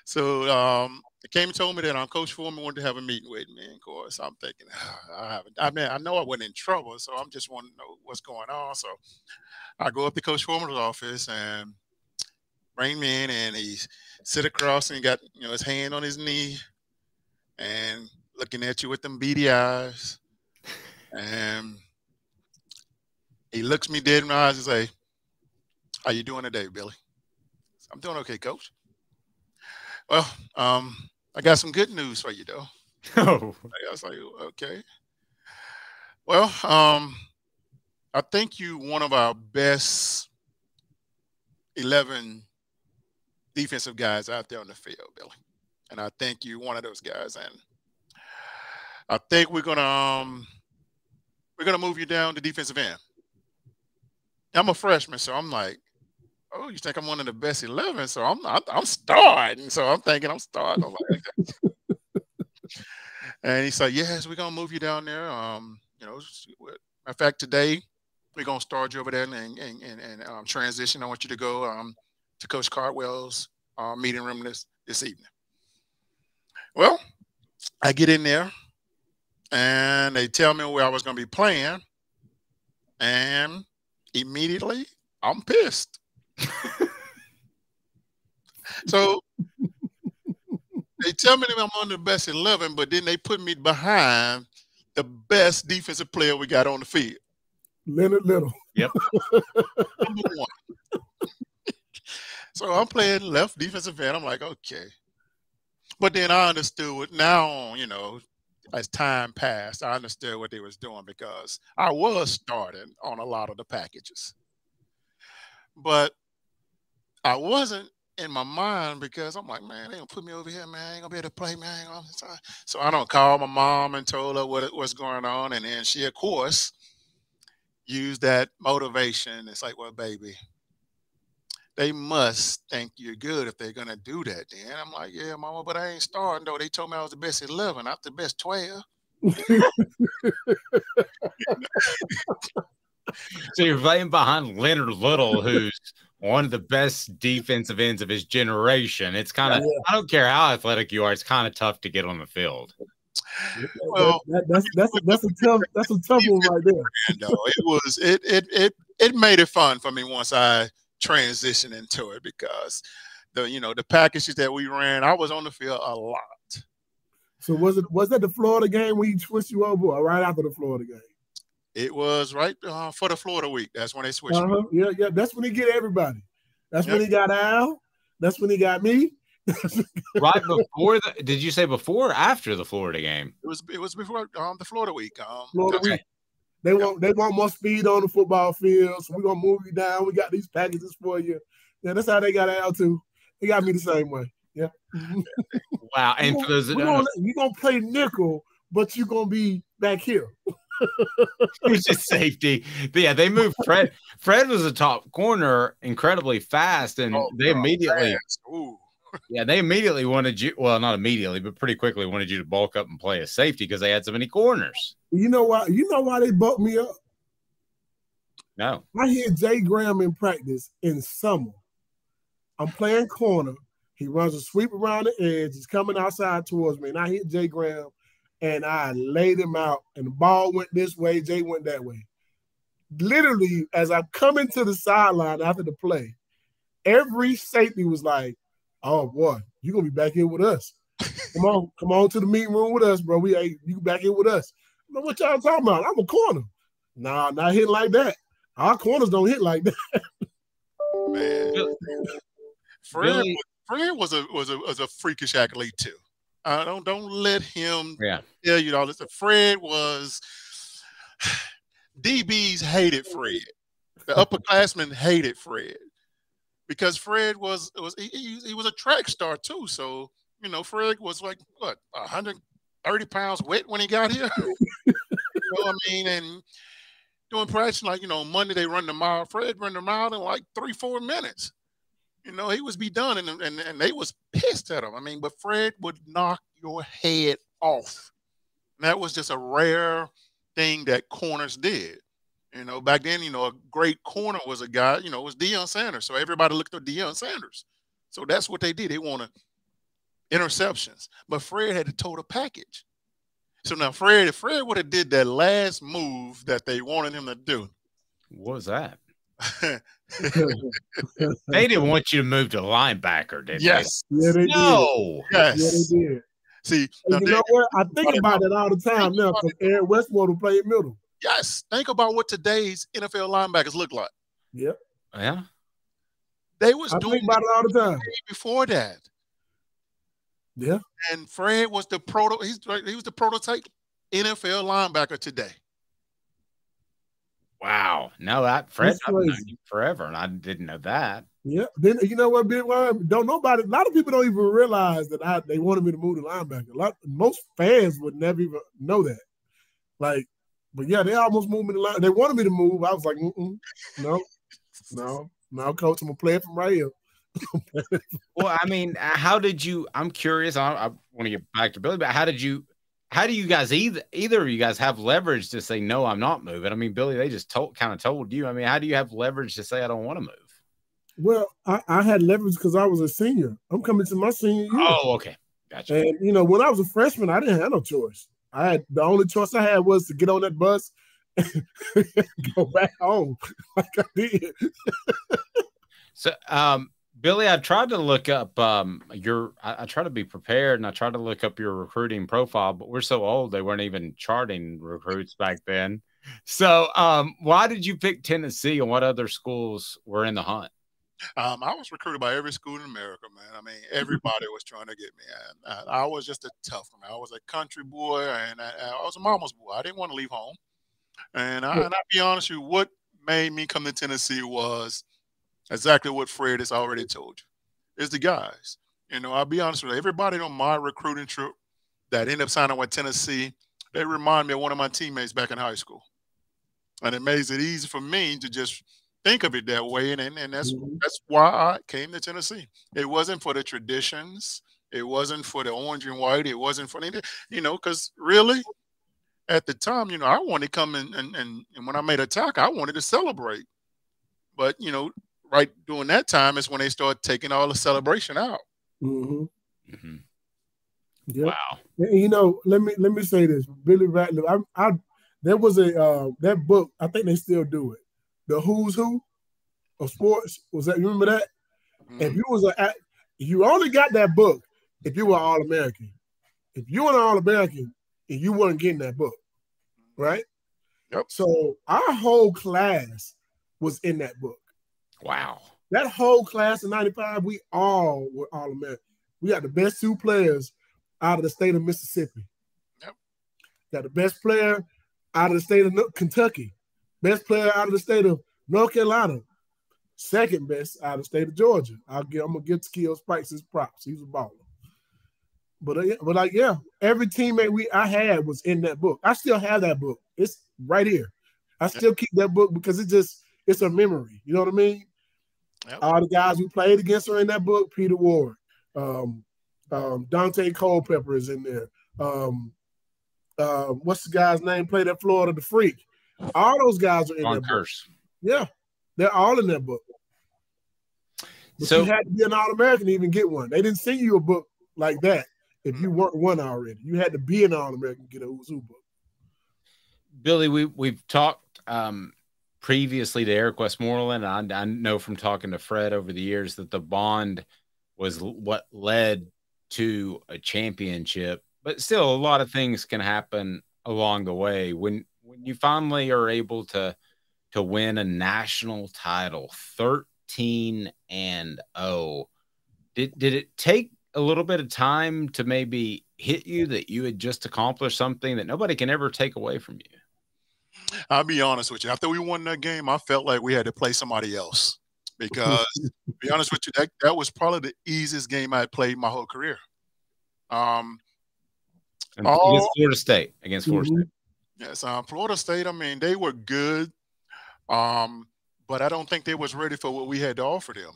So um, they came and told me that um, Coach Foreman wanted to have a meeting with me. Of course, I'm thinking, oh, I haven't. I mean, I know I wasn't in trouble, so I'm just wanting to know what's going on. So I go up to Coach Foreman's office and bring me in, and he sit across and he got you know his hand on his knee and looking at you with them beady eyes. And he looks me dead in my eyes and say, "How you doing today, Billy?" I'm doing okay, Coach. Well, um, I got some good news for you, though. Oh, I was like, okay. Well, um, I think you one of our best eleven defensive guys out there on the field, Billy, and I think you one of those guys. And I think we're gonna um, we're gonna move you down to defensive end. I'm a freshman, so I'm like, oh, you think I'm one of the best eleven? So I'm I'm, I'm starting. So I'm thinking I'm starting. Like, and he said, yes, we're gonna move you down there. Um, you know, in fact, today we're gonna start you over there and and and, and um, transition. I want you to go um to Coach Cardwell's uh, meeting room this this evening. Well, I get in there and they tell me where I was going to be playing. And immediately I'm pissed. so they tell me that I'm on the best 11, but then they put me behind the best defensive player we got on the field. Leonard Little. Yep. Number one. so I'm playing left defensive end. I'm like, okay. But then I understood what now, you know, as time passed, I understood what they was doing because I was starting on a lot of the packages. But I wasn't in my mind because I'm like, man, they gonna put me over here, man. I ain't gonna be able to play, man. So I don't call my mom and told her what what's going on, and then she, of course, used that motivation. It's like, well, baby, they must think you're good if they're gonna do that. Then I'm like, yeah, mama, but I ain't starting though. They told me I was the best eleven, not the best twelve. so you're playing behind Leonard Little, who's one of the best defensive ends of his generation. It's kind of yeah. I don't care how athletic you are, it's kind of tough to get on the field. Well, that, that's that's that's a tough that's a tough one right there. No, it was it it it it made it fun for me once I transitioned into it because the you know the packages that we ran, I was on the field a lot. So was it was that the Florida game when he switched you over, or right after the Florida game? It was right uh, for the Florida week. That's when they switched. Uh-huh. Yeah, yeah. That's when he get everybody. That's yep. when he got Al. That's when he got me. right before the did you say before or after the Florida game? It was it was before um, the Florida week. Um, Florida okay. week. They want they want more speed on the football field, so we're gonna move you down. We got these packages for you. Yeah, that's how they got Al too. They got me the same way. Yeah. wow. And for those that don't gonna, you're gonna play nickel, but you're gonna be back here. Which is safety. But yeah, they moved Fred. Fred was a top corner, incredibly fast, and oh, they immediately yeah, they immediately wanted you. Well, not immediately, but pretty quickly wanted you to bulk up and play a safety because they had so many corners. You know why? You know why they bulked me up? No. I hit Jay Graham in practice in summer. I'm playing corner. He runs a sweep around the edge. He's coming outside towards me, and I hit Jay Graham, and I laid him out. And the ball went this way. Jay went that way. Literally, as I'm coming to the sideline after the play, every safety was like, oh boy, you're gonna be back here with us. Come on, come on to the meeting room with us, bro. We ain't you back here with us. know what y'all talking about? I'm a corner. Nah, not hitting like that. Our corners don't hit like that. Man, Fred, really? Fred was a was a was a freakish athlete too. Uh, don't don't let him yeah. tell you all this. Fred was DBs hated Fred. The upperclassmen hated Fred because Fred was was he, he, was a track star too. So you know, Fred was like what 130 pounds wet when he got here. you know what I mean? And doing practice like you know Monday they run the mile. Fred run the mile in like three four minutes. You know he was be done, and and and they was pissed at him. I mean, but Fred would knock your head off. And that was just a rare thing that corners did. You know, back then, you know, a great corner was a guy, you know, was Deion Sanders. So everybody looked at Deion Sanders. So that's what they did. They wanted interceptions. But Fred had to total package. So now Fred, if Fred would have did that last move that they wanted him to do. What was that? they didn't want you to move to linebacker, did yes. they? Yeah, they no. did. Yes. Yeah, they did. See, you know what? I think about it all the time now because Eric Westmore will play middle. Yes. Think about what today's NFL linebackers look like. Yep. Yeah. They was I doing think about it all the time. Before that. Yeah. And Fred was the proto. He's he was the prototype NFL linebacker today. Wow. No, that Fred forever, and I didn't know that. Yeah. Then you know what, Big? Don't nobody. A lot of people don't even realize that I they wanted me to move to linebacker. A lot most fans would never even know that. Like but yeah, they almost moved me to line. They wanted me to move. I was like, no, no, no, coach, I'm gonna play it from right here. well, I mean, how did you? I'm curious. I, I want to get back to Billy, but how did you? How do you guys either either of you guys have leverage to say no, I'm not moving? I mean, Billy, they just told kind of told you. I mean, how do you have leverage to say I don't want to move? Well, I, I had leverage because I was a senior. I'm coming to my senior year. Oh, okay. Gotcha. And you know, when I was a freshman, I didn't have no choice. I had the only choice I had was to get on that bus and go back home like I did. so um Billy, I tried to look up um your I, I try to be prepared and I tried to look up your recruiting profile, but we're so old they weren't even charting recruits back then. So um why did you pick Tennessee and what other schools were in the hunt? Um, I was recruited by every school in America, man. I mean, everybody was trying to get me. And, I was just a tough one. I was a country boy, and I, I was a mama's boy. I didn't want to leave home. And, I, and I'll be honest with you, what made me come to Tennessee was exactly what Fred has already told you. Is the guys. You know, I'll be honest with you. Everybody on my recruiting trip that ended up signing with Tennessee, they remind me of one of my teammates back in high school. And it makes it easy for me to just think of it that way, and and, and that's mm-hmm. that's why I came to Tennessee. It wasn't for the traditions. It wasn't for the orange and white. It wasn't for anything, you know, because really, at the time, you know, I wanted to come in and, and and when I made a tackle, I wanted to celebrate. But you know, right during that time is when they start taking all the celebration out. Mm-hmm. Mm-hmm. Yep. Wow. You know, let me let me say this, Billy Ratliff. I, I there was a uh, that book. I think they still do it the who's who of sports. Was that you remember that? Mm-hmm. If you was a you only got that book if you were all American. If you were an all American and you weren't getting that book, right? Yep. So our whole class was in that book. Wow. That whole class of 95, we all were all American. We got the best two players out of the state of Mississippi. Yep. Got the best player out of the state of Kentucky. Best player out of the state of North Carolina. Second best out of the state of Georgia. I'll give, I'm gonna give Skills Pikes his props. He's a baller. But uh, but like yeah, every teammate we I had was in that book. I still have that book. It's right here. I still keep that book because it just it's a memory. You know what I mean? Yep. All the guys we played against are in that book. Peter Ward, um, um, Daunte Culpepper is in there. Um, uh, what's the guy's name? Played at Florida, the Freak. All those guys are in On that curse. book. Yeah, they're all in that book. But so you had to be an All American to even get one. They didn't send you a book like that if you weren't one already. You had to be an All American to get a Who's Who book. Billy, we we've talked um, previously to Eric Westmoreland. I, I know from talking to Fred over the years that the bond was what led to a championship, but still a lot of things can happen along the way. When when you finally are able to to win a national title 13 and 0 did did it take a little bit of time to maybe hit you that you had just accomplished something that nobody can ever take away from you I'll be honest with you. After we won that game, I felt like we had to play somebody else because, be honest with you, that, that was probably the easiest game I had played my whole career. Um, all, against Florida State. Against Florida mm-hmm. State. Yes, um, Florida State. I mean, they were good, um, but I don't think they was ready for what we had to offer them.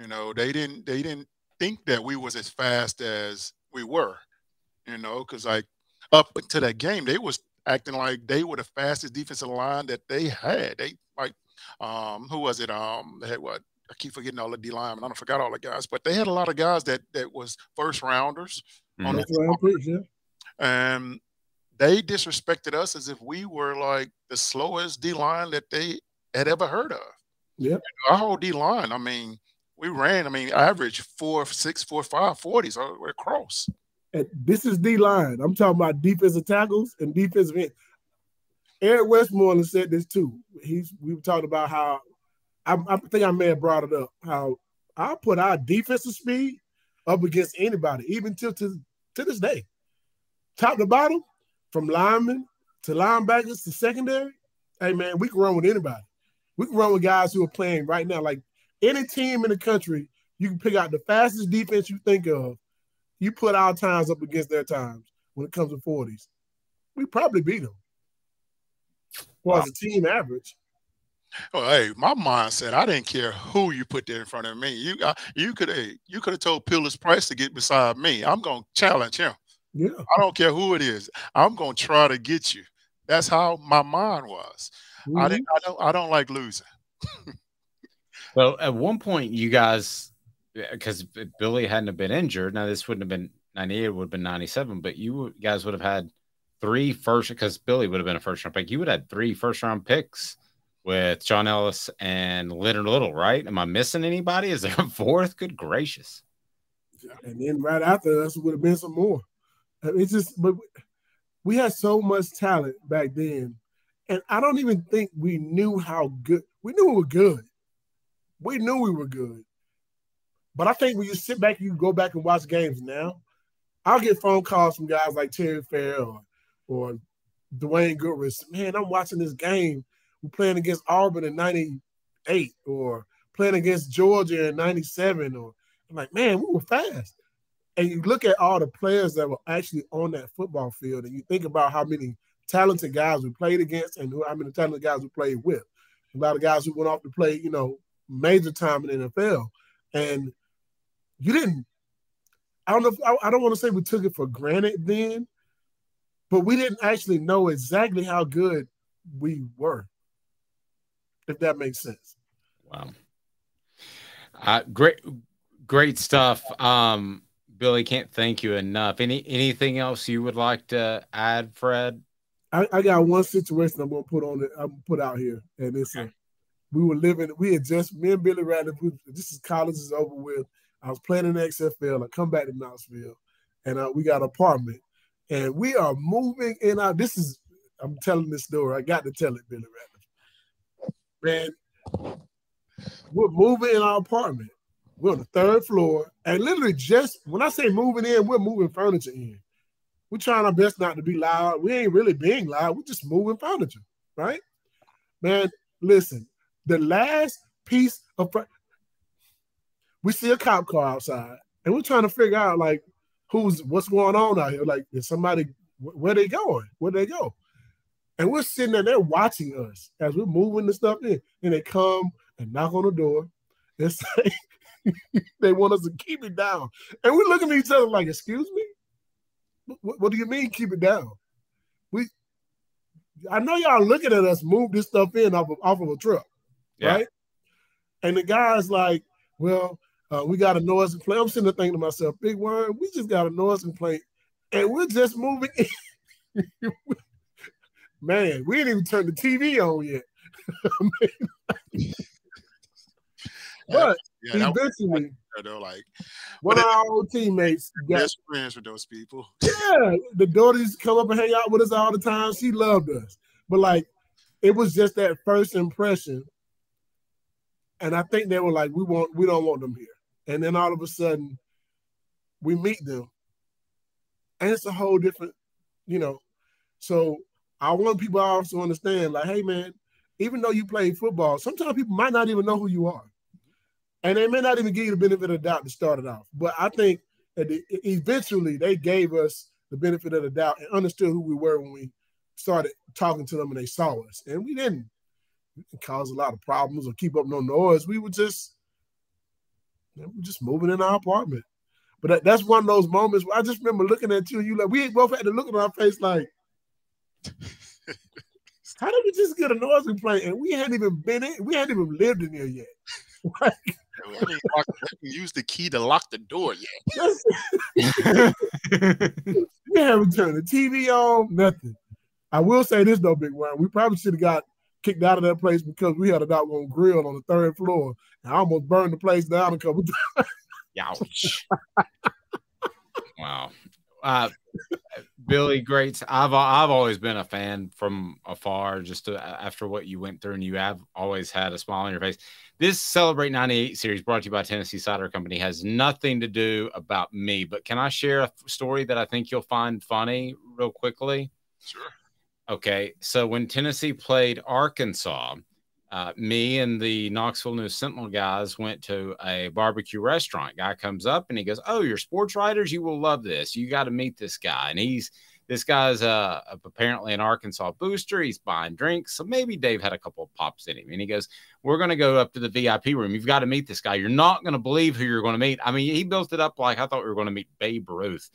You know, they didn't they didn't think that we was as fast as we were. You know, because like up to that game, they was acting like they were the fastest defensive line that they had. They like, um, who was it? Um, they had what? I keep forgetting all the D linemen. I don't forgot all the guys, but they had a lot of guys that that was first rounders mm-hmm. on the yeah. And they disrespected us as if we were like the slowest D line that they had ever heard of. Yeah. Our whole D line, I mean, we ran, I mean, average four, six, four, five, 40s we're across. This is D line. I'm talking about defensive tackles and defensive ends. Eric Westmoreland said this too. He's we were talking about how I, I think I may have brought it up. How I put our defensive speed up against anybody, even till to, to this day. Top to bottom, from linemen to linebackers to secondary, hey man, we can run with anybody. We can run with guys who are playing right now. Like any team in the country, you can pick out the fastest defense you think of. You put our times up against their times when it comes to 40s. We probably beat them. Well, wow. as a team average. Well, hey, my mindset, I didn't care who you put there in front of me. You you could hey, you could have told Peerless Price to get beside me. I'm gonna challenge him. Yeah. I don't care who it is. I'm gonna try to get you. That's how my mind was. Mm-hmm. I didn't I don't I don't like losing. well, at one point you guys because Billy hadn't have been injured. Now this wouldn't have been 98 would have been 97, but you guys would have had three first because Billy would have been a first round pick. You would have had three first round picks with John Ellis and Leonard Little, right? Am I missing anybody? Is there a fourth? Good gracious. And then right after us would have been some more. It's just, but we had so much talent back then. And I don't even think we knew how good we knew we were good. We knew we were good. But I think when you sit back, you go back and watch games now. I'll get phone calls from guys like Terry Fair or, or Dwayne Goodrich. Man, I'm watching this game. We're playing against Auburn in 98 or playing against Georgia in 97. Or I'm like, man, we were fast. And you look at all the players that were actually on that football field, and you think about how many talented guys we played against and who, how many talented guys we played with. A lot of guys who went off to play, you know, major time in the NFL. And you didn't, I don't know, if, I, I don't want to say we took it for granted then, but we didn't actually know exactly how good we were, if that makes sense. Wow. Uh, great, great stuff. Um, Billy, can't thank you enough. Any anything else you would like to add, Fred? I, I got one situation I'm gonna put on it. I'm gonna put out here, and it's okay. a, we were living. We had just me and Billy Ratliff. This is college is over with. I was playing in the XFL. I come back to Knoxville, and uh, we got an apartment, and we are moving in our. This is I'm telling this story. I got to tell it, Billy Ratliff. Man, we're moving in our apartment. We're on the third floor, and literally just when I say moving in, we're moving furniture in. We're trying our best not to be loud. We ain't really being loud. We're just moving furniture, right? Man, listen. The last piece of we see a cop car outside, and we're trying to figure out like who's what's going on out here. Like, is somebody where they going? Where they go? And we're sitting there, they're watching us as we're moving the stuff in, and they come and knock on the door and say, they want us to keep it down. And we're looking at each other like, excuse me? What, what, do you mean keep it down? We I know y'all looking at us move this stuff in off of, off of a truck, yeah. right? And the guy's like, well, uh, we got a noise complaint. I'm sitting there thinking to myself, big Word, we just got a noise complaint and we're just moving Man, we didn't even turn the TV on yet. but yeah, eventually, though, like one of our old teammates got best friends with those people. Yeah, the daughters come up and hang out with us all the time. She loved us, but like it was just that first impression, and I think they were like, "We want, we don't want them here." And then all of a sudden, we meet them, and it's a whole different, you know. So I want people also understand, like, hey man, even though you play football, sometimes people might not even know who you are and they may not even give you the benefit of the doubt to start it off. But I think that eventually they gave us the benefit of the doubt and understood who we were when we started talking to them and they saw us. And we didn't cause a lot of problems or keep up no noise. We were just, we were just moving in our apartment. But that, that's one of those moments where I just remember looking at you and you like, we both had to look at our face like, how did we just get a noise complaint? And we hadn't even been in, we hadn't even lived in there yet. like, we haven't used the key to lock the door yet. we haven't turned the TV on, nothing. I will say this though, Big One. We probably should have got kicked out of that place because we had a doggone grill on the third floor. And I almost burned the place down a couple times. Ouch. wow. Uh, Billy Greats, I've I've always been a fan from afar. Just to, after what you went through, and you have always had a smile on your face. This Celebrate 98 series brought to you by Tennessee Cider Company has nothing to do about me, but can I share a story that I think you'll find funny real quickly? Sure. Okay. So when Tennessee played Arkansas, uh, me and the Knoxville News Sentinel guys went to a barbecue restaurant. Guy comes up and he goes, Oh, you're sports writers? You will love this. You got to meet this guy. And he's this guy's uh, apparently an Arkansas booster. He's buying drinks. So maybe Dave had a couple of pops in him. And he goes, We're going to go up to the VIP room. You've got to meet this guy. You're not going to believe who you're going to meet. I mean, he built it up like I thought we were going to meet Babe Ruth.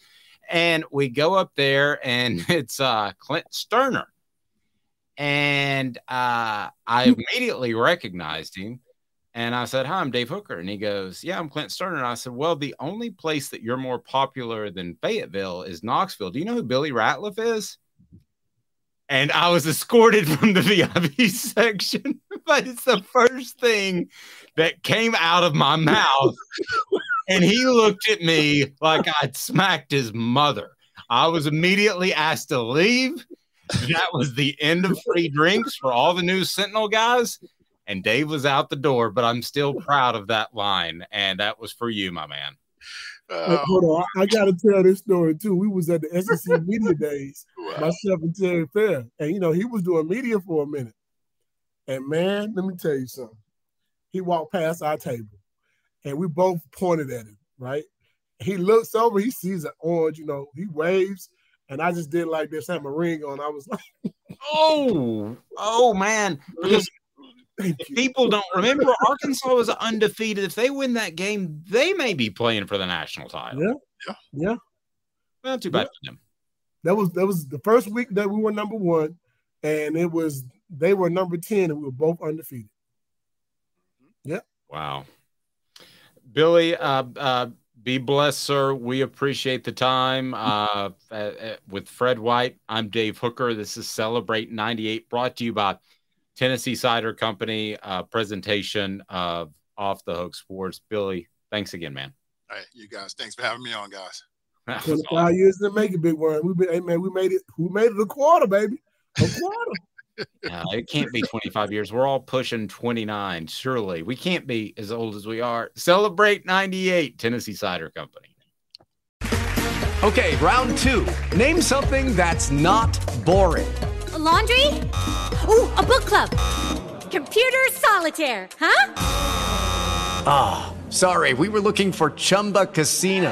And we go up there, and it's uh, Clint Stoerner. And uh, I immediately recognized him And I said, Hi, I'm Dave Hooker. And he goes, Yeah, I'm Clint Stoerner. And I said, Well, the only place that you're more popular than Fayetteville is Knoxville. Do you know who Billy Ratliff is? And I was escorted from the VIP section, but it's the first thing that came out of my mouth. And he looked at me like I'd smacked his mother. I was immediately asked to leave. That was the end of free drinks for all the new Sentinel guys and Dave was out the door, but I'm still proud of that line. And that was for you, my man. Uh, hold on, I, I got to tell this story too. We was at the SEC media days, wow. myself and Terry Fair, and you know he was doing media for a minute. And man, let me tell you something. He walked past our table, and we both pointed at him. Right? He looks over, he sees an orange. You know, he waves, and I just did like this, had my ring on. I was like, "Oh, oh man!" Because people don't remember Arkansas was undefeated. If they win that game, they may be playing for the national title. Yeah, yeah, yeah. Not too bad yeah. for them. That was that was the first week that we were number one, and it was they were number ten, and we were both undefeated. Mm-hmm. Yeah. Wow. Billy, uh, uh, be blessed, sir. We appreciate the time. Uh, with Fred White, I'm Dave Hooker. This is Celebrate 98, brought to you by Tennessee Cider Company uh, presentation of Off the Hook Sports. Billy, thanks again, man. All right, you guys. Thanks for having me on, guys. Twenty five years to make it, big one. We hey, man, we made it. We made it a quarter, baby. A quarter. Uh, it can't be 25 years. We're all pushing 29. Surely we can't be as old as we are. Celebrate 98, Tennessee Cider Company. Okay, round two. Name something that's not boring. A laundry? Ooh, a book club. Computer solitaire, huh? Ah, oh, sorry. We were looking for Chumba Casino.